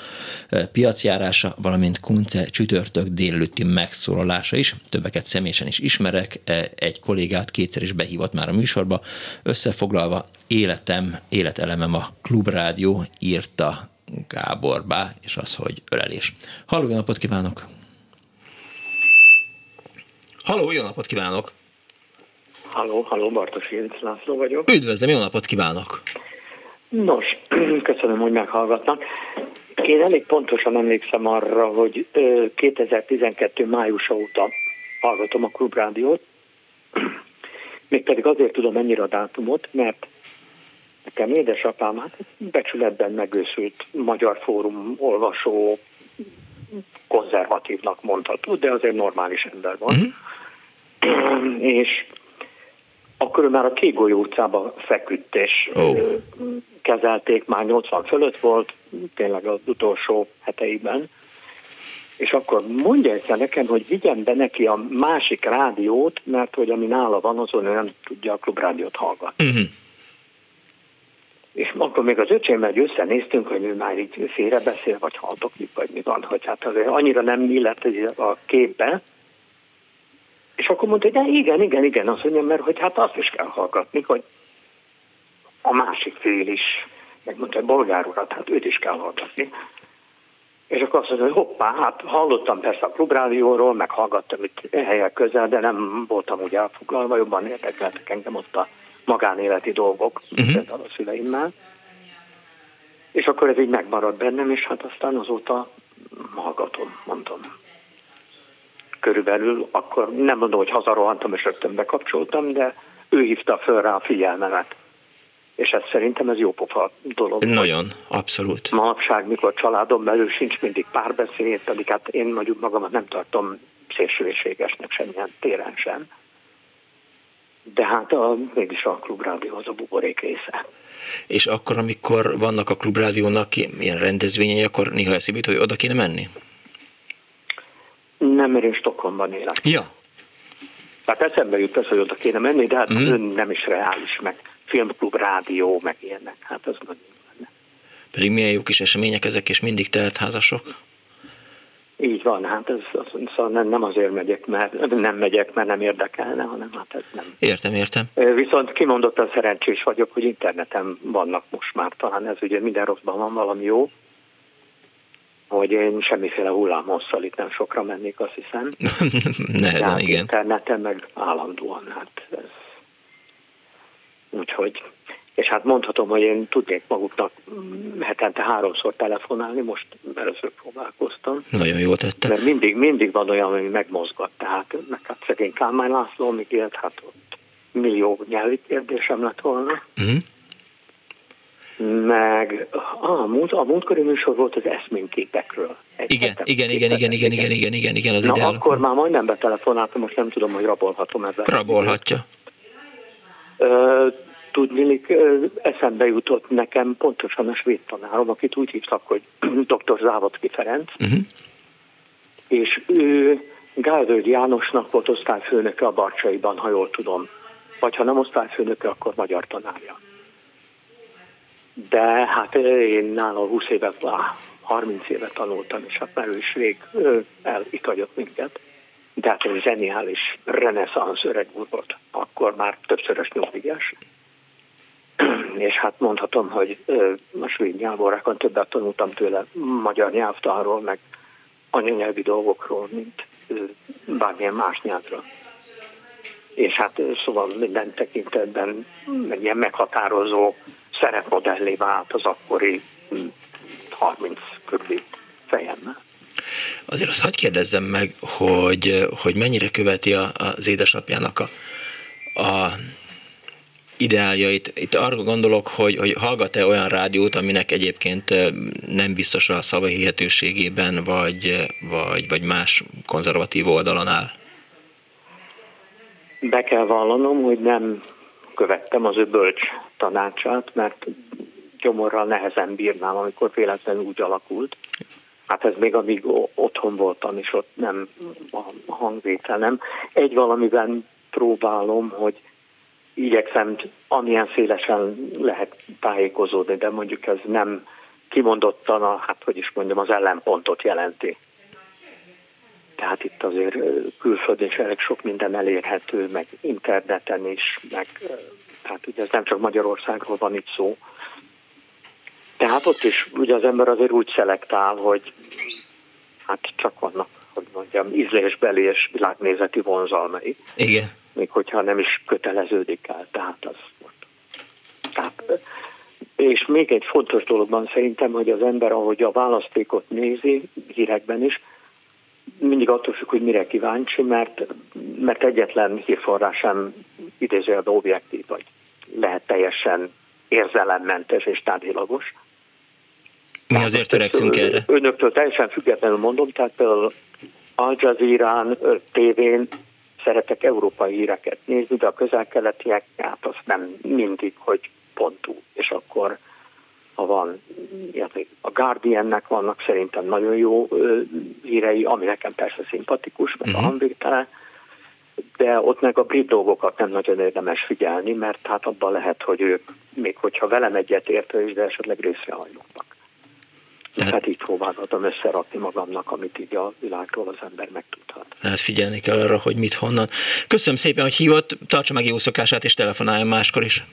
eh, piacjárása, valamint Kunce csütörtök délelőtti megszólalása is. Többeket személyesen is ismerek, egy kollégát kétszer is behívott már a műsorba. Összefoglalva, életem, életelemem a klubrádió írta Gábor Bá, és az, hogy ölelés. Halló, jó napot kívánok! Halló, jó napot kívánok! Halló, halló, Bartos Jönc László vagyok. Üdvözlöm, jó napot kívánok! Nos, köszönöm, hogy meghallgatnak. Én elég pontosan emlékszem arra, hogy ö, 2012. májusa óta hallgatom a klubrádiót, mégpedig azért tudom ennyire a dátumot, mert nekem édesapám hát becsületben megőszült magyar fórum olvasó, konzervatívnak mondható, de azért normális ember van. Mm-hmm. És akkor ő már a Kégolyó utcába feküdt, és oh. kezelték, már 80 fölött volt, tényleg az utolsó heteiben, és akkor mondja egyszer nekem, hogy vigyem be neki a másik rádiót, mert hogy ami nála van, azon ő nem tudja a klubrádiót hallgatni. Uh-huh. És akkor még az öcsémmel egy összenéztünk, hogy ő már így félrebeszél, vagy haldoklik, vagy mi van, hogy hát azért annyira nem illett a képbe. És akkor mondta, hogy igen, igen, igen, azt mondja, mert hogy hát azt is kell hallgatni, hogy a másik fél is, megmondta, hogy bolgár urat, hát őt is kell hallgatni. És akkor azt mondta, hogy hoppá, hát hallottam persze a klubrádióról, meg hallgattam itt helyek közel, de nem voltam úgy elfoglalva, jobban érdekeltek engem ott a magánéleti dolgok, uh-huh. például a szüleimmel. És akkor ez így megmaradt bennem, és hát aztán azóta hallgatom, mondom. Körülbelül akkor nem mondom, hogy hazarohantam és rögtön bekapcsoltam, de ő hívta föl rá a figyelmemet. És ez szerintem ez jó pofa dolog. Nagyon, abszolút. Manapság, mikor családon belül sincs mindig párbeszéd, pedig hát én mondjuk magamat nem tartom szélsőségesnek semmilyen téren sem. De hát a, mégis a klubrádió az a buborék része. És akkor, amikor vannak a klubrádiónak ilyen rendezvényei, akkor néha eszébe hogy oda kéne menni? Nem, mert én Stockholmban élek. Ja. Hát eszembe jut persze, hogy oda kéne menni, de hát mm. nem is reális, meg filmklub, rádió, meg ilyenek. Hát az nagyon lenne. Pedig milyen jó kis események ezek, és mindig telt házasok? Így van, hát ez, az, szóval nem, nem azért megyek, mert nem megyek, mert nem érdekelne, hanem hát ez nem. Értem, értem. Viszont kimondottan szerencsés vagyok, hogy interneten vannak most már, talán ez ugye minden rosszban van valami jó, hogy én semmiféle hullámhosszal itt nem sokra mennék, azt hiszem. Nehezen, hát igen. Interneten meg állandóan, hát ez. Úgyhogy És hát mondhatom, hogy én tudnék maguknak mm, hetente háromszor telefonálni, most először próbálkoztam. Nagyon jó tette. Mert mindig, mindig van olyan, ami megmozgat. Tehát, meg hát szegény Kálmán László, még élt, hát ott millió nyelvi kérdésem lett volna. Uh-huh. Meg ah, a, múlt, a múltkori műsor volt az eszményképekről. Egy Igen, igen, igen, igen, igen, igen, igen, igen, igen, az Na ideál. akkor már majdnem betelefonáltam, most nem tudom, hogy rabolhatom ebben. Rabolhatja. Ö, Tudnilik, ö, eszembe jutott nekem pontosan a svéd tanárom, akit úgy hívtak, hogy dr. Závodki Ferenc, Uh-huh. és ő Gálvölgy Jánosnak volt osztályfőnöke a Barcsaiban, ha jól tudom. Vagy ha nem osztályfőnöke, akkor magyar tanárja. De hát én nála 20 évet, á, 30 évet tanultam, és hát már ő is rég elitagyott minket. De hát egy zseniális reneszánsz öreg úr volt. Akkor már többszörös nyugdíjas. És hát mondhatom, hogy a svéd nyelvórákon többet tanultam tőle magyar nyelvtanról, meg anyanyelvi dolgokról, mint bármilyen más nyelvről. És hát szóval minden tekintetben egy ilyen meghatározó szerepmodellé vált az akkori hm, 30 körüli fejemmel. Azért azt hagyd kérdezzem meg, hogy, hogy mennyire követi az édesapjának a, a ideáljait. Itt arra gondolok, hogy, hogy hallgat-e olyan rádiót, aminek egyébként nem biztos a szavahihetőségében, vagy, vagy, vagy más konzervatív oldalon áll. Be kell vallanom, hogy nem követtem az ő bölcs tanácsát, mert gyomorral nehezen bírnám, amikor véletlenül úgy alakult. Hát ez még amíg otthon voltam, és ott nem a hangvétel. Egy valamiben próbálom, hogy igyekszem amilyen szélesen lehet tájékozódni, de mondjuk ez nem kimondottan a, hát hogy is mondjam, az ellenpontot jelenti. Tehát itt azért külföldön is elég sok minden elérhető, meg interneten is, meg tehát ugye ez nem csak Magyarországról van itt szó. Tehát ott is ugye az ember azért úgy szelektál, hogy hát csak vannak, hogy mondjam, ízlésbeli és világnézeti vonzalmai Igen. Még hogyha nem is köteleződik el. Tehát az tehát, és még egy fontos dologban szerintem, hogy az ember, ahogy a választékot nézi, hírekben is, mindig attól függ, hogy mire kíváncsi, mert, mert egyetlen hírforrás sem idézőjelben objektív, vagy lehet teljesen érzelemmentes és tárgyilagos. Mi azért törekszünk erre. Önöktől teljesen függetlenül mondom, tehát például Al Jazeera-n, tévén szeretek európai híreket nézni, de a közel-keletiek, hát az nem mindig, hogy pontú. És akkor, ha van, a Guardiannek vannak szerintem nagyon jó hírei, ami nekem persze szimpatikus, meg a Mhm. hangvétele, de ott meg a brit dolgokat nem nagyon érdemes figyelni, mert hát abban lehet, hogy ők, még hogyha velem egyet értő is, de esetleg részrehajlóknak. Tehát hát így próbálhatom összerakni magamnak, amit így a világról az ember megtudhat. Tehát figyelni kell arra, hogy mit honnan. Köszönöm szépen, hogy hívott, tartsa meg jó szokását, és telefonáljon máskor is.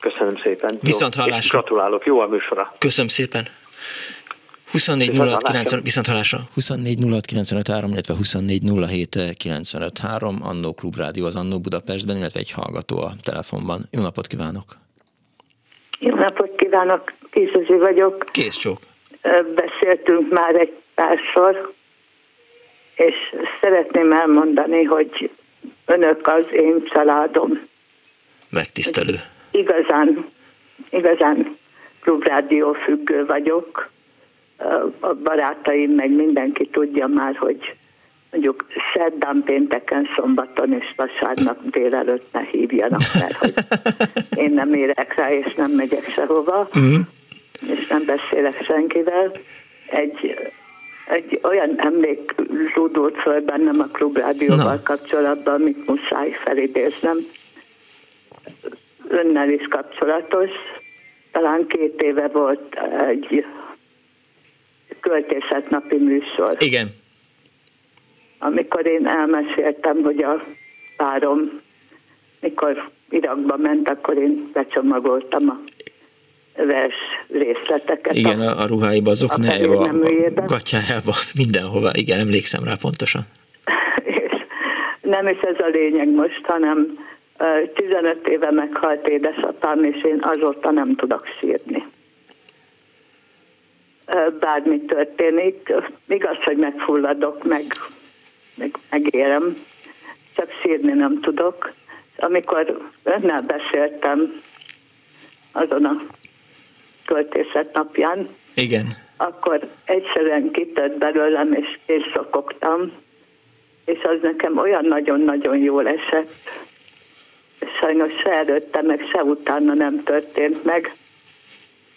Köszönöm szépen. Viszont hallásra. Gratulálok, jó a műsora. Köszönöm szépen. 24 Viszont 06 90, hallásra. viszont hallásra. 24 06 95 3, illetve 24 07 95 3, Annó Klubrádió az Annó Budapestben, illetve egy hallgató a telefonban. Jó napot kívánok! Jó napot kívánok, Tízezi vagyok. Kész csók. Beszéltünk már egy párszor, és szeretném elmondani, hogy önök az én családom. Megtisztelő. Igazán, igazán klubrádió függő vagyok. A barátaim, meg mindenki tudja már, hogy mondjuk szerdán, pénteken, szombaton és vasárnap délelőtt ne hívjanak, mert hogy én nem érek rá, és nem megyek sehova és nem beszélek senkivel. Egy, egy olyan emlék zúdult föl bennem a klubrádióval Na. kapcsolatban, amit muszáj felidéznem. Önnel is kapcsolatos. Talán két éve volt egy költészetnapi műsor, Igen. amikor én elmeséltem, hogy a párom, mikor Irakba ment, akkor én becsomagoltam a vers részleteket. Igen, a, a ruháiba, az oknájába, a, a gatyájába, mindenhova. Igen, emlékszem rá pontosan. nem is ez a lényeg most, hanem Ö, 15 éve meghalt édesapám, és én azóta nem tudok sírni. Bármi történik, igaz, hogy megfulladok, meg, meg megérem, csak sírni nem tudok. Amikor önnel beszéltem azon a költészet napján, Igen. akkor egyszerűen kitört belőlem, és készszokogtam, és az nekem olyan nagyon-nagyon jól esett. Sajnos se előtte, meg se utána nem történt meg,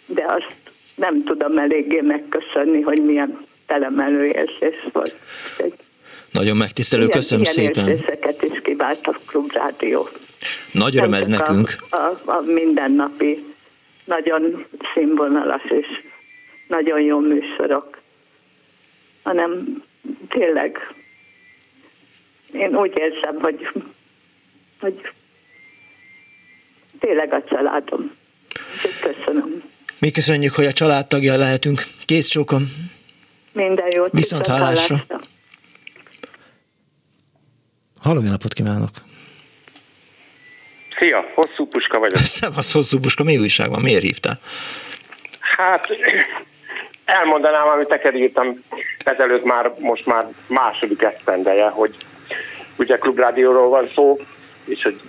de azt nem tudom eléggé megköszönni, hogy milyen telemelő érzés volt. Úgyhogy Nagyon megtisztelő, ilyen- köszönöm ilyen szépen. érzéseket is kivált a Klubrádió. Nagy öröm ez nekünk. A, a, a mindennapi, nagyon színvonalas és nagyon jó műsorok, hanem tényleg én úgy érzem, hogy, hogy tényleg a családom. Köszönöm. Mi köszönjük, hogy a családtagja lehetünk. Kész csókom. Minden jót. Viszont hallásra. Halló, jó napot kívánok! Szia, hosszú puska vagyok. Szevasz, hosszú mi újság van? Miért hívtál? Hát elmondanám, amit neked írtam ezelőtt már, most már második esztendeje, hogy ugye klubrádióról van szó, és hogy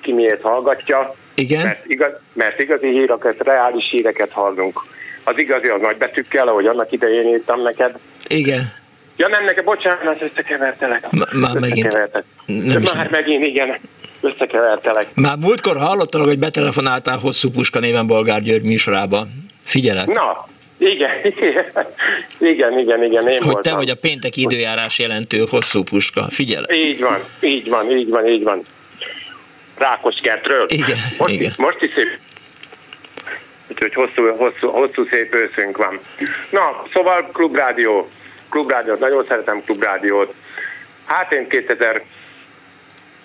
ki miért hallgatja. Igen? Mert, igaz, mert igazi híreket, reális híreket hallunk. Az igazi az nagybetűkkel, ahogy annak idején írtam neked. Igen. Ja nem, neked bocsánat, összekevertelek. M- már megint. Nem is már megint, igen, összekevertelek. Már múltkor hallottalak, hogy betelefonáltál Hosszú Puska néven Bolgár György műsorába. Figyelek, Na, igen, igen, igen, igen, én hogy voltam. te vagy a pénteki időjárás jelentő Hosszú Puska. Figyelek. Így van, így van, így van, így van. Rákoskertről. Igen, most, igen. Is, most is szép. Úgyhogy hosszú, hosszú, hosszú szép őszünk van. Na, szóval klubrádió. Klubrádiót, nagyon szeretem klubrádiót. Hát én 2000,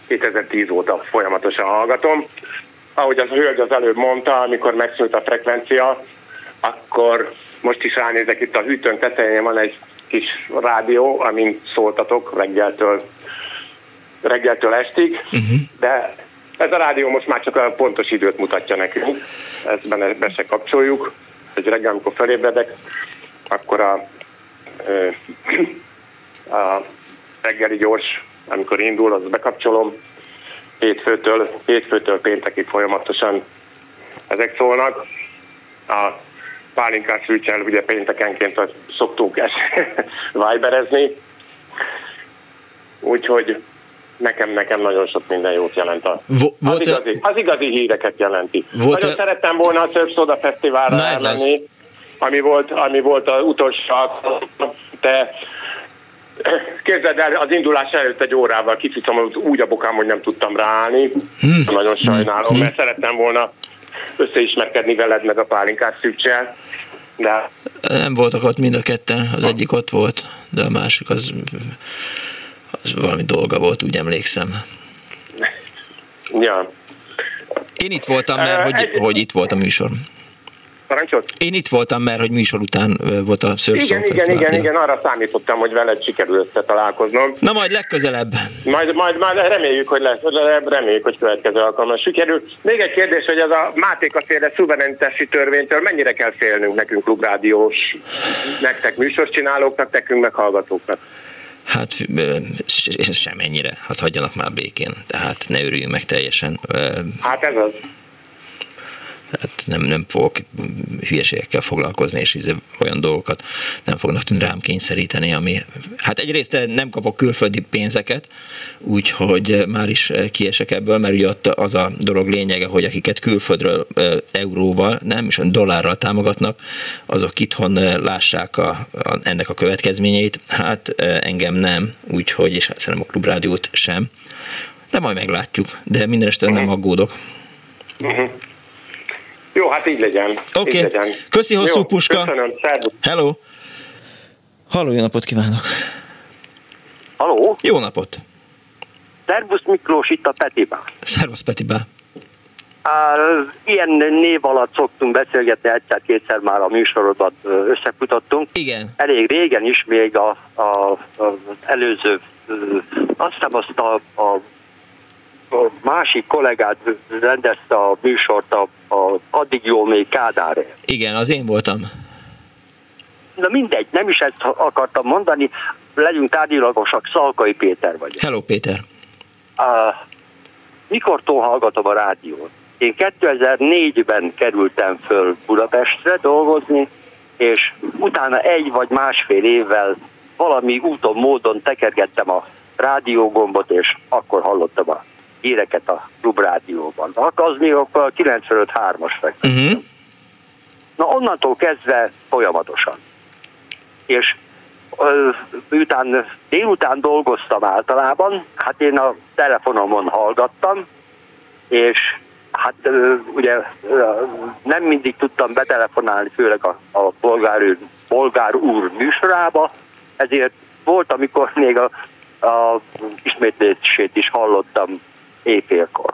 2010 óta folyamatosan hallgatom. Ahogy az hölgy az előbb mondta, amikor megszűnt a frekvencia, akkor most is ránézek itt a hűtőn tetején van egy kis rádió, amin szóltatok reggeltől, reggeltől estig, uh-huh. de ez a rádió most már csak a pontos időt mutatja nekünk, ezt benne be se kapcsoljuk, hogy reggel, amikor felébredek, akkor a, a reggeli gyors, amikor indul, az bekapcsolom, hétfőtől, hétfőtől péntekig folyamatosan ezek szólnak. A pálinkás szűcsel ugye péntekenként azt szoktunk ezt viberezni, úgyhogy nekem, nekem nagyon sok minden jót jelent. A, Vo- az, igazi, az igazi híreket jelenti. Volt- nagyon szerettem volna a Több Szóda Fesztiválra Na elmenni, ami volt, ami volt az utolsó de Képzeld el, az indulás előtt egy órával kicsit úgy a bokám, hogy nem tudtam ráállni. Hm. Nagyon sajnálom, mert szerettem volna összeismerkedni veled meg a pálinkás szűcsel. De Nem voltak ott mind a ketten, az egyik ott volt, de a másik az, az valami dolga volt, úgy emlékszem. ja, Én itt voltam, mert Ö, hogy, egy- hogy itt volt a műsor. Parancsot? Én itt voltam, mert hogy műsor után volt a Surf Igen, igen, Festival. igen, igen, arra számítottam, hogy veled sikerül összetalálkoznom. Na majd legközelebb. Majd, majd, majd reméljük, hogy lesz, reméljük, hogy következő alkalommal sikerül. Még egy kérdés, hogy az a Mátéka féle szuverenitási törvénytől mennyire kell félnünk nekünk klubrádiós, nektek műsorcsinálóknak, nekünk meg hallgatóknak. Hát semennyire, hát hagyjanak már békén, tehát ne örüljünk meg teljesen. Hát ez az. Hát nem, nem fogok hülyeségekkel foglalkozni, és íze- olyan dolgokat nem fognak rám kényszeríteni, ami... Hát egyrészt nem kapok külföldi pénzeket, úgyhogy már is kiesek ebből, mert ugye ott az a dolog lényege, hogy akiket külföldről euróval, nem is dollárral támogatnak, azok itthon lássák a, a, ennek a következményeit. Hát engem nem, úgyhogy, és szerintem a klubrádiót sem. De majd meglátjuk, de minden este nem aggódok. Uh-huh. Jó, hát így legyen. Oké. Legyen. Köszi, hosszú Jó, puska. Köszönöm, szervusz. Hello! Halló, jó napot kívánok! Haló? Jó napot! Szervusz Miklós, itt a Petiba. Szervusz Petibá! Á, Ilyen név alatt szoktunk beszélgetni, egyszer-kétszer már a műsorodat összefutottunk. Igen. Elég régen is, még a, a, a, az előző, azt hiszem azt a, a a másik kollégát rendezte a műsort, a, a addig jó még Kádár. Igen, az én voltam. Na mindegy, nem is ezt akartam mondani, legyünk tárgyilagosak, Szalkai Péter vagy. Hello, Péter. Uh, mikortól hallgatom a rádiót? Én 2004-ben kerültem föl Budapestre dolgozni, és utána egy vagy másfél évvel valami úton, módon tekergettem a rádiógombot, és akkor hallottam a híreket a klubrádióban. Az még akkor 95-3-as Uh-huh. Na onnantól kezdve folyamatosan. És miután délután dolgoztam általában, hát én a telefonomon hallgattam, és hát ugye nem mindig tudtam betelefonálni, főleg a, a bolgár, úr- bolgár úr műsorába, ezért volt, amikor még a, a ismétlését is hallottam éjfélkor.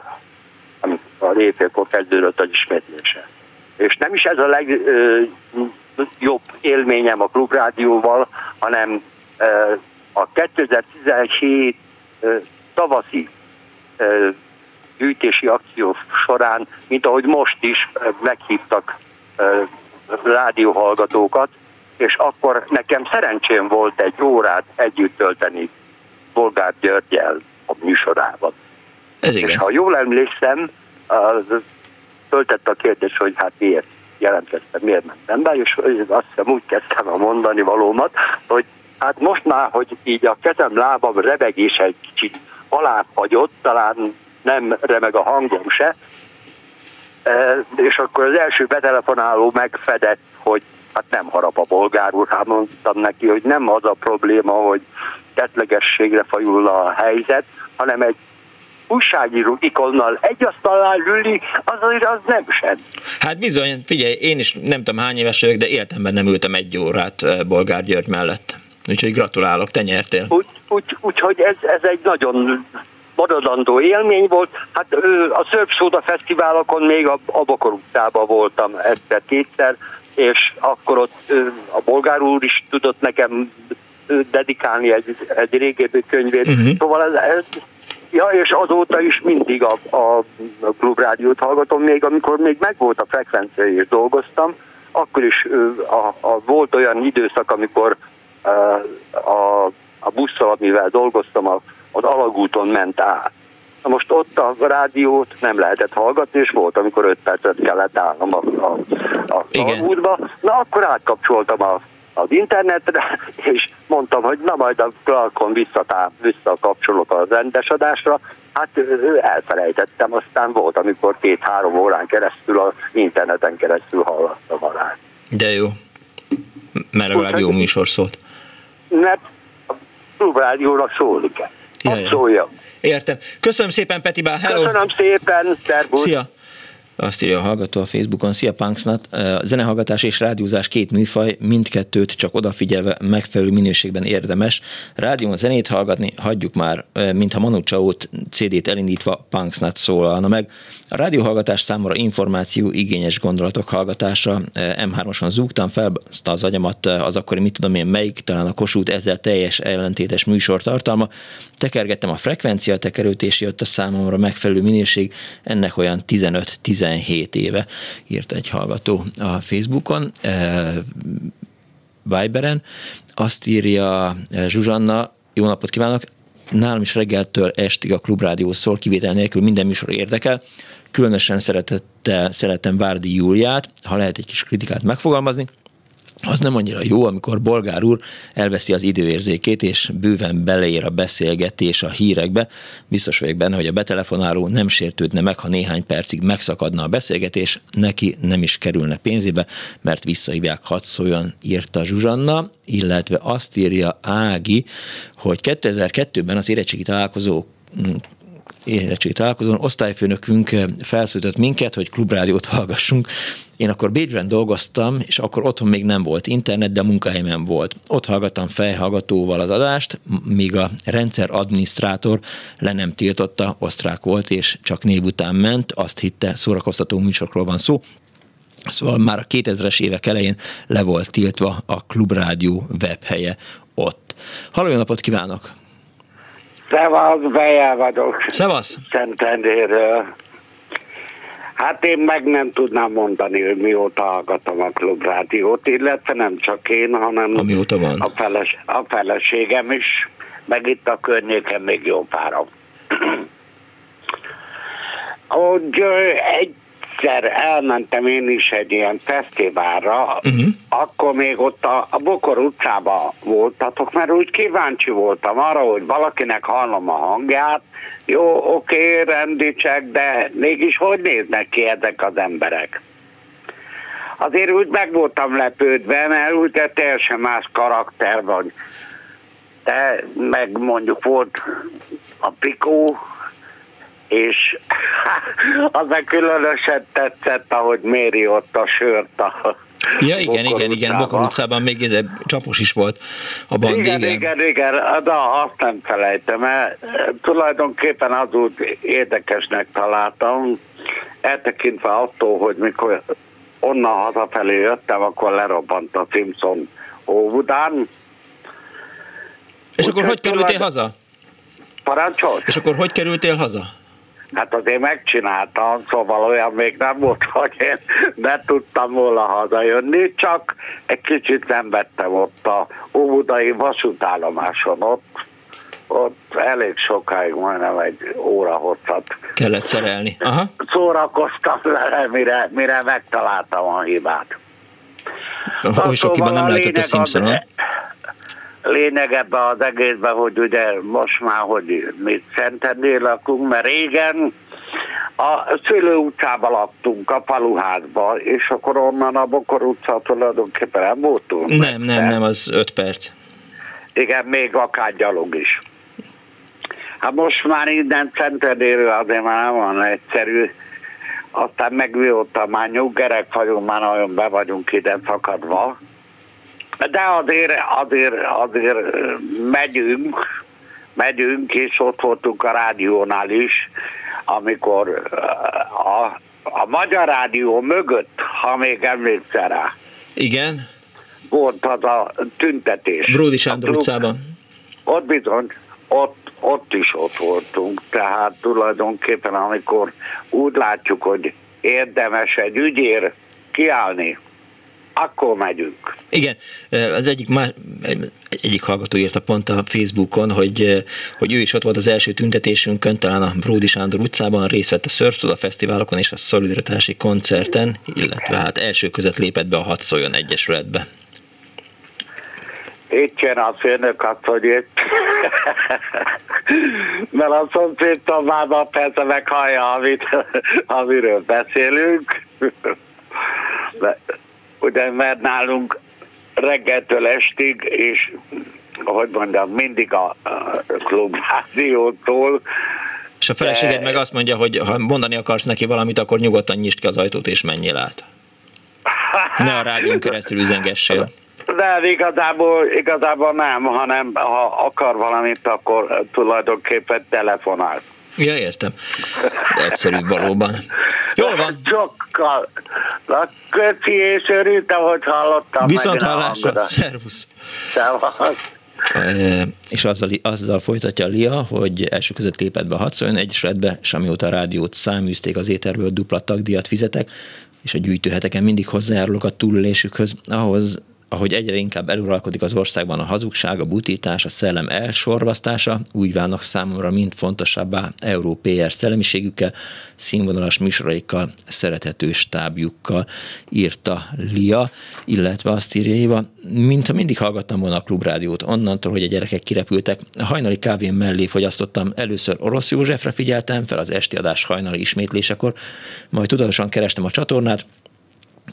Az éjfélkor kezdődött az ismétlése. És nem is ez a legjobb élményem a klubrádióval, hanem a 2017 ö, tavaszi ö, gyűjtési akció során, mint ahogy most is meghívtak rádióhallgatókat, és akkor nekem szerencsém volt egy órát együtt tölteni Bolgár Györgyel a műsorában. Ez És ha jól emlékszem, az föltette a kérdés, hogy hát miért jelentkeztem, miért mentem be, és azt hiszem úgy kezdtem a mondani valómat, hogy hát most már, hogy így a kezem, lábam rebegés egy kicsit aláfagyott, talán nem remeg a hangom se, E, és akkor az első betelefonáló megfedett, hogy hát nem harap a bolgár úr, hát mondtam neki, hogy nem az a probléma, hogy tetlegességre fajul a helyzet, hanem egy újságíró ikonnal egy asztalnál ülni, az azért az nem sem. Hát bizony, figyelj, én is nem tudom hány éves vagyok, de életemben nem ültem egy órát Bolgár György mellett. Úgyhogy gratulálok, te nyertél. Úgy, úgy, úgyhogy ez, ez egy nagyon maradandó élmény volt. Hát a Szörp Szóda Fesztiválokon még a, a Bokor utcában voltam egyszer-kétszer, és akkor ott a bolgár úr is tudott nekem dedikálni egy, egy régebbi könyvét. Uh-huh. Szóval ez, ez Ja, és azóta is mindig a, a, a klubrádiót hallgatom, még amikor még megvolt a frekvencia és dolgoztam, akkor is a, a, volt olyan időszak, amikor ö, a, a busszal, amivel dolgoztam, a, az alagúton ment át. Na most ott a rádiót nem lehetett hallgatni, és volt, amikor 5 percet kellett állnom a, a, a alagútba. Na akkor átkapcsoltam a, az internetre, és mondtam, hogy na majd a Clarkon visszatá, visszakapcsolok a rendes adásra. Hát ö, elfelejtettem, aztán volt, amikor két-három órán keresztül az interneten keresztül hallgattam a. De jó. Mert legalább jó műsor szólt. Mert a klubrádióra kell. Ja, ja. Szólja. Értem. Köszönöm szépen, Peti Bál. Hello. Köszönöm szépen, szervusz. Szia! Azt írja a hallgató a Facebookon, szia Punksnat, zenehallgatás és rádiózás két műfaj, mindkettőt csak odafigyelve megfelelő minőségben érdemes. Rádión zenét hallgatni, hagyjuk már, mintha Manu Chao CD-t elindítva Punksnat szólalna meg. A rádióhallgatás számomra információ, igényes gondolatok hallgatása. M3-oson zúgtam fel az agyamat az akkori mit tudom én melyik, talán a Kossuth ezzel teljes ellentétes műsor tartalma. Tekergettem a frekvencia tekerőt, és jött a számomra megfelelő minőség. Ennek olyan 15-17 éve írt egy hallgató a Facebookon. Viberen. Azt írja Zsuzsanna, jó napot kívánok! Nálam is reggeltől estig a klubrádió szól, kivétel nélkül minden műsor érdekel. Különösen szeretettel szeretem Várdi Júliát, ha lehet egy kis kritikát megfogalmazni. Az nem annyira jó, amikor Bolgár úr elveszi az időérzékét, és bőven beleér a beszélgetés a hírekbe. Biztos vagyok benne, hogy a betelefonáló nem sértődne meg, ha néhány percig megszakadna a beszélgetés, neki nem is kerülne pénzébe, mert visszahívják, hadd szóljon, írta Zsuzsanna, illetve azt írja Ági, hogy 2002-ben az érettségi találkozó érettségi találkozón osztályfőnökünk felszólított minket, hogy klubrádiót hallgassunk. Én akkor Bécsben dolgoztam, és akkor otthon még nem volt internet, de a munkahelyemen volt. Ott hallgattam fejhallgatóval az adást, míg a rendszer adminisztrátor le nem tiltotta, osztrák volt, és csak név után ment, azt hitte, szórakoztató műsorokról van szó. Szóval már a 2000-es évek elején le volt tiltva a klubrádió webhelye ott. Halló, napot kívánok! Szevasz, Beje vagyok. Szevasz. Szentendéről. Hát én meg nem tudnám mondani, hogy mióta hallgatom a klubrádiót, illetve nem csak én, hanem Amióta van. A, feles, a feleségem is, meg itt a környéken még jó párom. hogy ö, egyszer elmentem én is egy ilyen fesztiválra, uh-huh. akkor még ott a, a Bokor utcában voltatok, mert úgy kíváncsi voltam arra, hogy valakinek hallom a hangját, jó, oké, rendicsek, de mégis hogy néznek ki ezek az emberek? Azért úgy meg voltam lepődve, mert úgy de teljesen más karakter van. De meg mondjuk volt a Pikó, és az meg különösen tetszett, ahogy méri ott a sört a Ja, igen, Bokor igen, igen. Bokor utcában még ez csapos is volt a bandi, igen, igen. igen, igen, de azt nem felejtem, mert eh, tulajdonképpen az úgy érdekesnek találtam, eltekintve attól, hogy mikor onnan hazafelé jöttem, akkor lerobbant a Simpson óvudán. És akkor hogy kerültél haza? Parancsol? És akkor hogy kerültél haza? Hát azért megcsináltam, szóval olyan még nem volt, hogy én ne tudtam volna hazajönni, csak egy kicsit nem vettem ott a óbudai vasútállomáson, ott, ott elég sokáig, majdnem egy óra hosszat Kellett szerelni. Aha. szórakoztam vele, mire, mire megtaláltam a hibát. Oly sokiban nem a lehetett a az- Simpsonon. Lényeg ebben az egészben, hogy ugye most már, hogy mi Szentendén lakunk, mert régen a Szülő utcában laktunk, a faluházba, és akkor onnan a Bokor utca tulajdonképpen nem voltunk. Nem, nem, nem, az öt perc. Igen, még akár gyalog is. Hát most már innen Szentendéről azért már nem van egyszerű. Aztán meg mióta már nyuggerek vagyunk, már nagyon be vagyunk ide szakadva. De azért, azért, azért megyünk, megyünk, és ott voltunk a rádiónál is, amikor a, a Magyar Rádió mögött, ha még emlékszel rá, Igen, volt az a tüntetés. Bródi Sándor A utcában. Ott bizony, ott, ott is ott voltunk, tehát tulajdonképpen amikor úgy látjuk, hogy érdemes egy ügyér kiállni, akkor megyünk. Igen, az egyik, má, egyik hallgató írta pont a Facebookon, hogy, hogy ő is ott volt az első tüntetésünkön, talán a Bródi Sándor utcában, részt vett a Surf fesztiválokon és a szolidaritási koncerten, illetve hát első között lépett be a Hadd Szóljon Egyesületbe. Itt jön a főnök azt, hogy itt, mert a szomszédtól már ma persze meghallja, amit, amiről beszélünk. De, ugye, mert nálunk reggeltől estig, és hogy mondjam, mindig a, a klubrádiótól És a feleséged meg azt mondja, hogy ha mondani akarsz neki valamit, akkor nyugodtan nyisd ki az ajtót és menjél át. Ne a rádión keresztül üzengessél. De igazából, igazából nem, hanem ha akar valamit, akkor tulajdonképpen telefonál. Ja, értem. De egyszerűbb valóban. Jól van. Sokkal. Na, köszi és örültem, hogy hallottam. Viszont hallásra. Szervusz. Szevasz. E, és azzal, azzal folytatja Lia, hogy első között lépett be a Hadszoljon Egyesületbe, és amióta a rádiót száműzték az éterből, dupla tagdíjat fizetek, és a gyűjtőheteken mindig hozzájárulok a túlélésükhöz, ahhoz, ahogy egyre inkább eluralkodik az országban a hazugság, a butítás, a szellem elsorvasztása, úgy válnak számomra mind fontosabbá európér szellemiségükkel, színvonalas műsoraikkal, szerethető stábjukkal, írta Lia, illetve azt írja Éva, mintha mindig hallgattam volna a klubrádiót, onnantól, hogy a gyerekek kirepültek, a hajnali kávén mellé fogyasztottam, először Orosz Józsefre figyeltem fel az esti adás hajnali ismétlésekor, majd tudatosan kerestem a csatornát,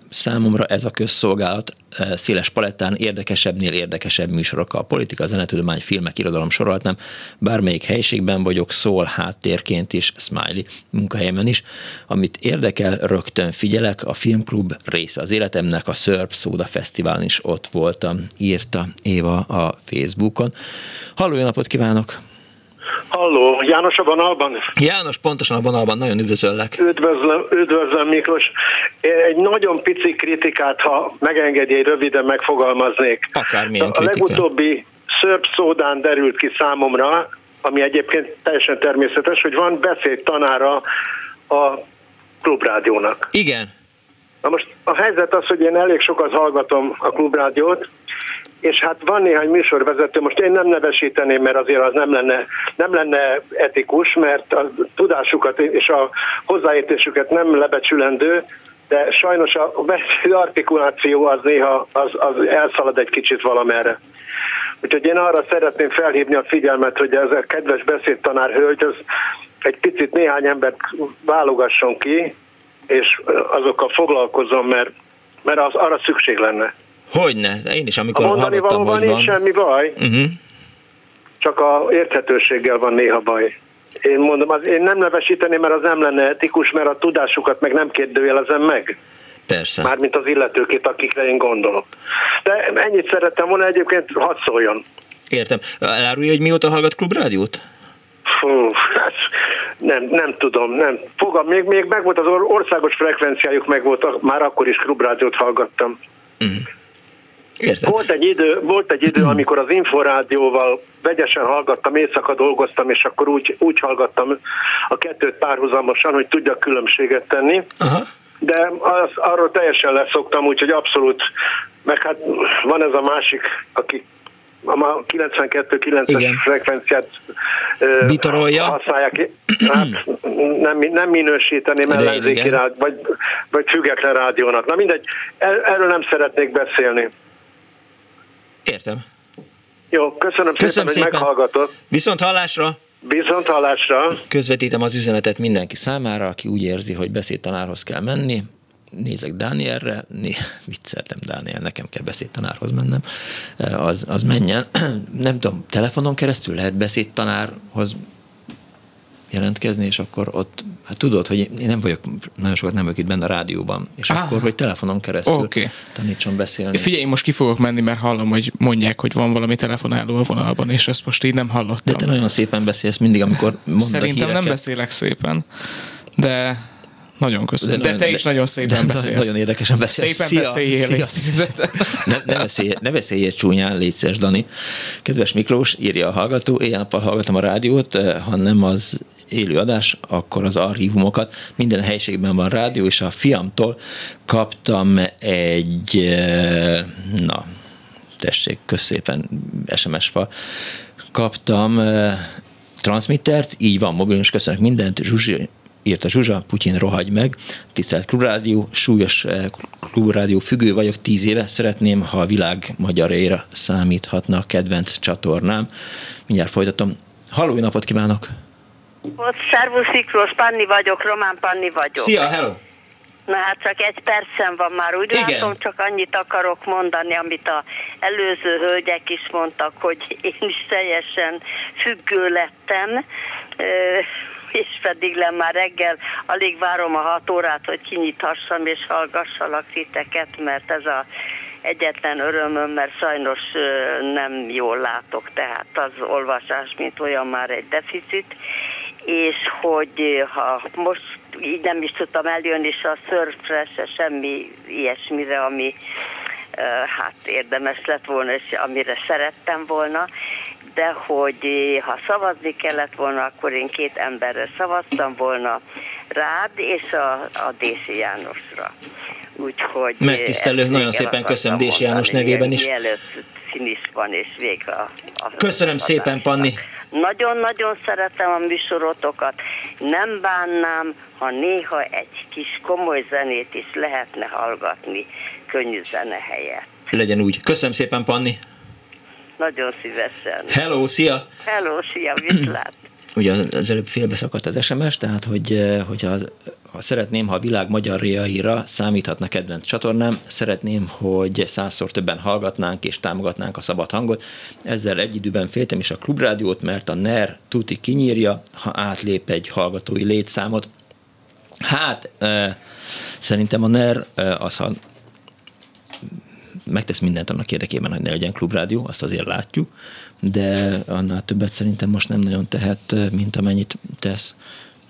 Számomra ez a közszolgálat eh, széles palettán érdekesebbnél érdekesebb műsorokkal, politika, zenetudomány, filmek, irodalom sorolhatnám, bármelyik helyiségben vagyok, szól háttérként is, smiley munkahelyemen is. Amit érdekel, rögtön figyelek, a filmklub része az életemnek, a Szörp Szóda Fesztiválon is ott voltam, írta Éva a Facebookon. Halló, jó napot kívánok! Halló, János a vonalban? János, pontosan a vonalban, nagyon üdvözöllek. Üdvözlöm, üdvözlöm Miklós. Egy nagyon pici kritikát, ha megengedi, egy röviden megfogalmaznék. Akármilyen A kritika. legutóbbi szörp szódán derült ki számomra, ami egyébként teljesen természetes, hogy van beszédtanára a klubrádiónak. Igen. Na most a helyzet az, hogy én elég sokat hallgatom a klubrádiót, és hát van néhány műsorvezető, most én nem nevesíteném, mert azért az nem lenne, nem lenne etikus, mert a tudásukat és a hozzáértésüket nem lebecsülendő, de sajnos a beszéd artikuláció az néha az, az elszalad egy kicsit valamerre. Úgyhogy én arra szeretném felhívni a figyelmet, hogy ez a kedves beszédtanár hölgy, az egy picit néhány embert válogasson ki, és azokkal foglalkozom, mert, mert az, arra szükség lenne. Hogyne, én is amikor A mondani hallottam, hogy nincs van. semmi baj, Uh-huh. csak a érthetőséggel van néha baj. Én mondom, az, én nem nevesíteném, mert az nem lenne etikus, mert a tudásukat meg nem kérdőjelezem meg. Persze. Mármint az illetőkét, akikre én gondolok. De ennyit szerettem volna egyébként, hadd szóljon. Értem. Elárulja, hogy mióta hallgat klubrádiót? Fú, hát nem, nem tudom, nem. Fogam, még, még meg volt az or- országos frekvenciájuk, meg volt, már akkor is klubrádiót hallgattam. Értem. Volt egy idő, volt egy idő, amikor az Inforádióval vegyesen hallgattam, éjszaka dolgoztam, és akkor úgy, úgy hallgattam a kettőt párhuzamosan, hogy tudjak különbséget tenni. Aha. De az, arról teljesen leszoktam, úgyhogy abszolút, meg hát van ez a másik, aki a 92-9-es frekvenciát Bitorolja? használják. Hát nem, nem minősíteném ellenzéki rád, vagy, vagy független rádiónak. Na mindegy, erről nem szeretnék beszélni. Értem. Jó, köszönöm, Köszönöm szépen, hogy szépen. meghallgatott. Viszont hallásra! Viszont hallásra! Közvetítem az üzenetet mindenki számára, aki úgy érzi, hogy beszédtanárhoz kell menni. Nézek Dánielre, né, vicceltem Dániel, nekem kell beszédtanárhoz mennem, az, az menjen. Nem tudom, telefonon keresztül lehet beszédtanárhoz jelentkezni, és akkor ott, hát tudod, hogy én nem vagyok, nagyon sokat nem vagyok itt benne a rádióban, és Ah. akkor, hogy telefonon keresztül Oké. tanítson beszélni. Figyelj, én most ki fogok menni, mert hallom, hogy mondják, hogy van valami telefonáló a vonalban, és ezt most így nem hallottam. De te nagyon szépen beszélsz mindig, amikor mondod Szerintem híreket. nem beszélek szépen, de nagyon köszönöm. De, nagyon- te is nagyon szépen de beszélsz. Nagyon érdekesen beszélsz. Szépen Szia, beszéljél, szia. Ne, ne, beszélj, ne beszélj egy csúnyán, légy Dani. Kedves Miklós, írja a hallgató, éjjel-nappal hallgatom a rádiót, eh, ha nem az élő adás, akkor az archívumokat. Minden helységben van rádió, és a fiamtól kaptam egy, eh, na, tessék, köszépen SMS fal, kaptam eh, transmittert, így van, mobilon is köszönök mindent, Zsuzsi, írta Zsuzsa, Putyin rohagy meg, tisztelt Klubrádió, súlyos eh, Klubrádió függő vagyok, tíz éve, szeretném, ha a világ magyaréra számíthatna a kedvenc csatornám. Mindjárt folytatom. Halló, napot kívánok! Ott Szervusz Miklós, Panni vagyok, Román Panni vagyok. Szia, hello! Na hát csak egy percem van már, úgy Igen. látom, csak annyit akarok mondani, amit a előző hölgyek is mondtak, hogy én is teljesen függő lettem, és pedig le már reggel alig várom a hat órát, hogy kinyithassam és hallgassalak titeket, mert ez a egyetlen örömöm, mert sajnos nem jól látok, tehát az olvasás, mint olyan már egy deficit, és hogy ha most így nem is tudtam eljönni se a szörfre, se semmi ilyesmire, ami hát érdemes lett volna, és amire szerettem volna, de hogy ha szavazni kellett volna, akkor én két emberre szavaztam volna, rád és a, a Dési Jánosra. Úgyhogy Megtisztelő, nagyon szépen köszönöm Dési János nevében is. Mielőtt finish van és vége a, a Köszönöm szépen, Panni! Nagyon-nagyon szeretem a műsorotokat. Nem bánnám, ha néha egy kis komoly zenét is lehetne hallgatni könnyű zene helyett. Legyen úgy. Köszönöm szépen, Panni! Nagyon szívesen. Hello, szia! Hello, szia, viszlát. Ugye az előbb félbeszakadt az SMS, tehát hogy, eh, hogyha ha szeretném, ha a világ magyarjaira számíthatna kedvenc csatornám, szeretném, hogy százszor többen hallgatnánk és támogatnánk a szabad hangot. Ezzel egy időben féltem is a klubrádiót, mert a NER tuti kinyírja, ha átlép egy hallgatói létszámot. Hát, eh, szerintem a NER eh, az, ha megtesz mindent annak érdekében, hogy ne legyen klubrádió, azt azért látjuk, de annál többet szerintem most nem nagyon tehet, mint amennyit tesz.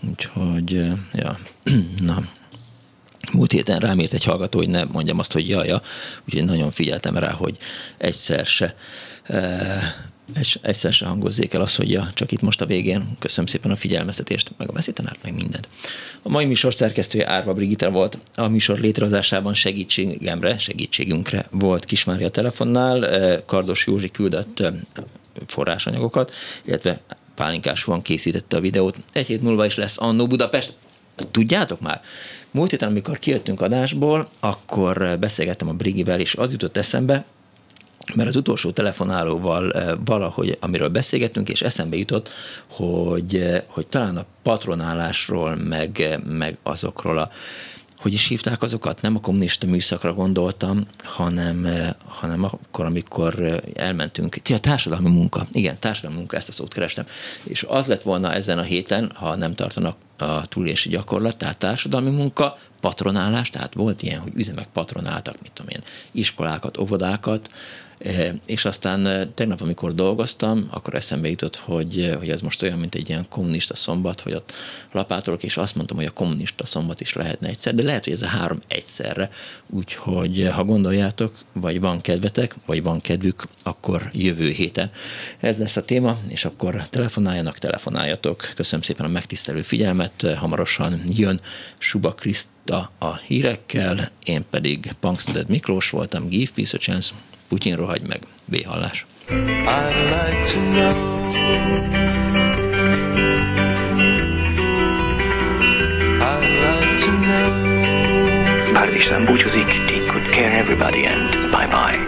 Úgyhogy, ja, na. Múlt héten rám írt egy hallgató, hogy ne mondjam azt, hogy jaja, úgyhogy nagyon figyeltem rá, hogy egyszer se és egyszer se hangozzék el az, hogy ja, csak itt most a végén. Köszönöm szépen a figyelmeztetést, meg a veszítenát, meg mindent. A mai műsor szerkesztője Árva Brigitta volt. A műsor létrehozásában segítségemre, segítségünkre volt Kismária telefonnál. Kardos Józsi küldött forrásanyagokat, illetve Pálinkás van készítette a videót. Egy hét múlva is lesz Annó Budapest. Tudjátok már? Múlt héten, amikor kijöttünk adásból, akkor beszélgettem a Brigivel, és az jutott eszembe, mert az utolsó telefonálóval eh, valahogy, amiről beszélgettünk, és eszembe jutott, hogy, eh, hogy talán a patronálásról, meg, eh, meg azokról a hogy is hívták azokat? Nem a kommunista műszakra gondoltam, hanem, hanem akkor, amikor elmentünk. Ti a társadalmi munka. Igen, társadalmi munka, ezt a szót kerestem. És az lett volna ezen a héten, ha nem tartanak a túlélési gyakorlat, tehát társadalmi munka, patronálás, tehát volt ilyen, hogy üzemek patronáltak, mit tudom én, iskolákat, óvodákat, és aztán tegnap, amikor dolgoztam, akkor eszembe jutott, hogy, hogy ez most olyan, mint egy ilyen kommunista szombat, hogy ott lapátolok, és azt mondtam, hogy a kommunista szombat is lehetne egyszer, de lehet, hogy ez a három egyszerre. Úgyhogy ha gondoljátok, vagy van kedvetek, vagy van kedvük, akkor jövő héten ez lesz a téma, és akkor telefonáljanak, telefonáljatok. Köszönöm szépen a megtisztelő figyelmet, hamarosan jön Suba Kriszta a hírekkel, én pedig Punksnoded Miklós voltam, Give Peace a Chance, Putyin rohagy meg, B-hallás. I'd like to know búcsúzik, take good care everybody and bye-bye.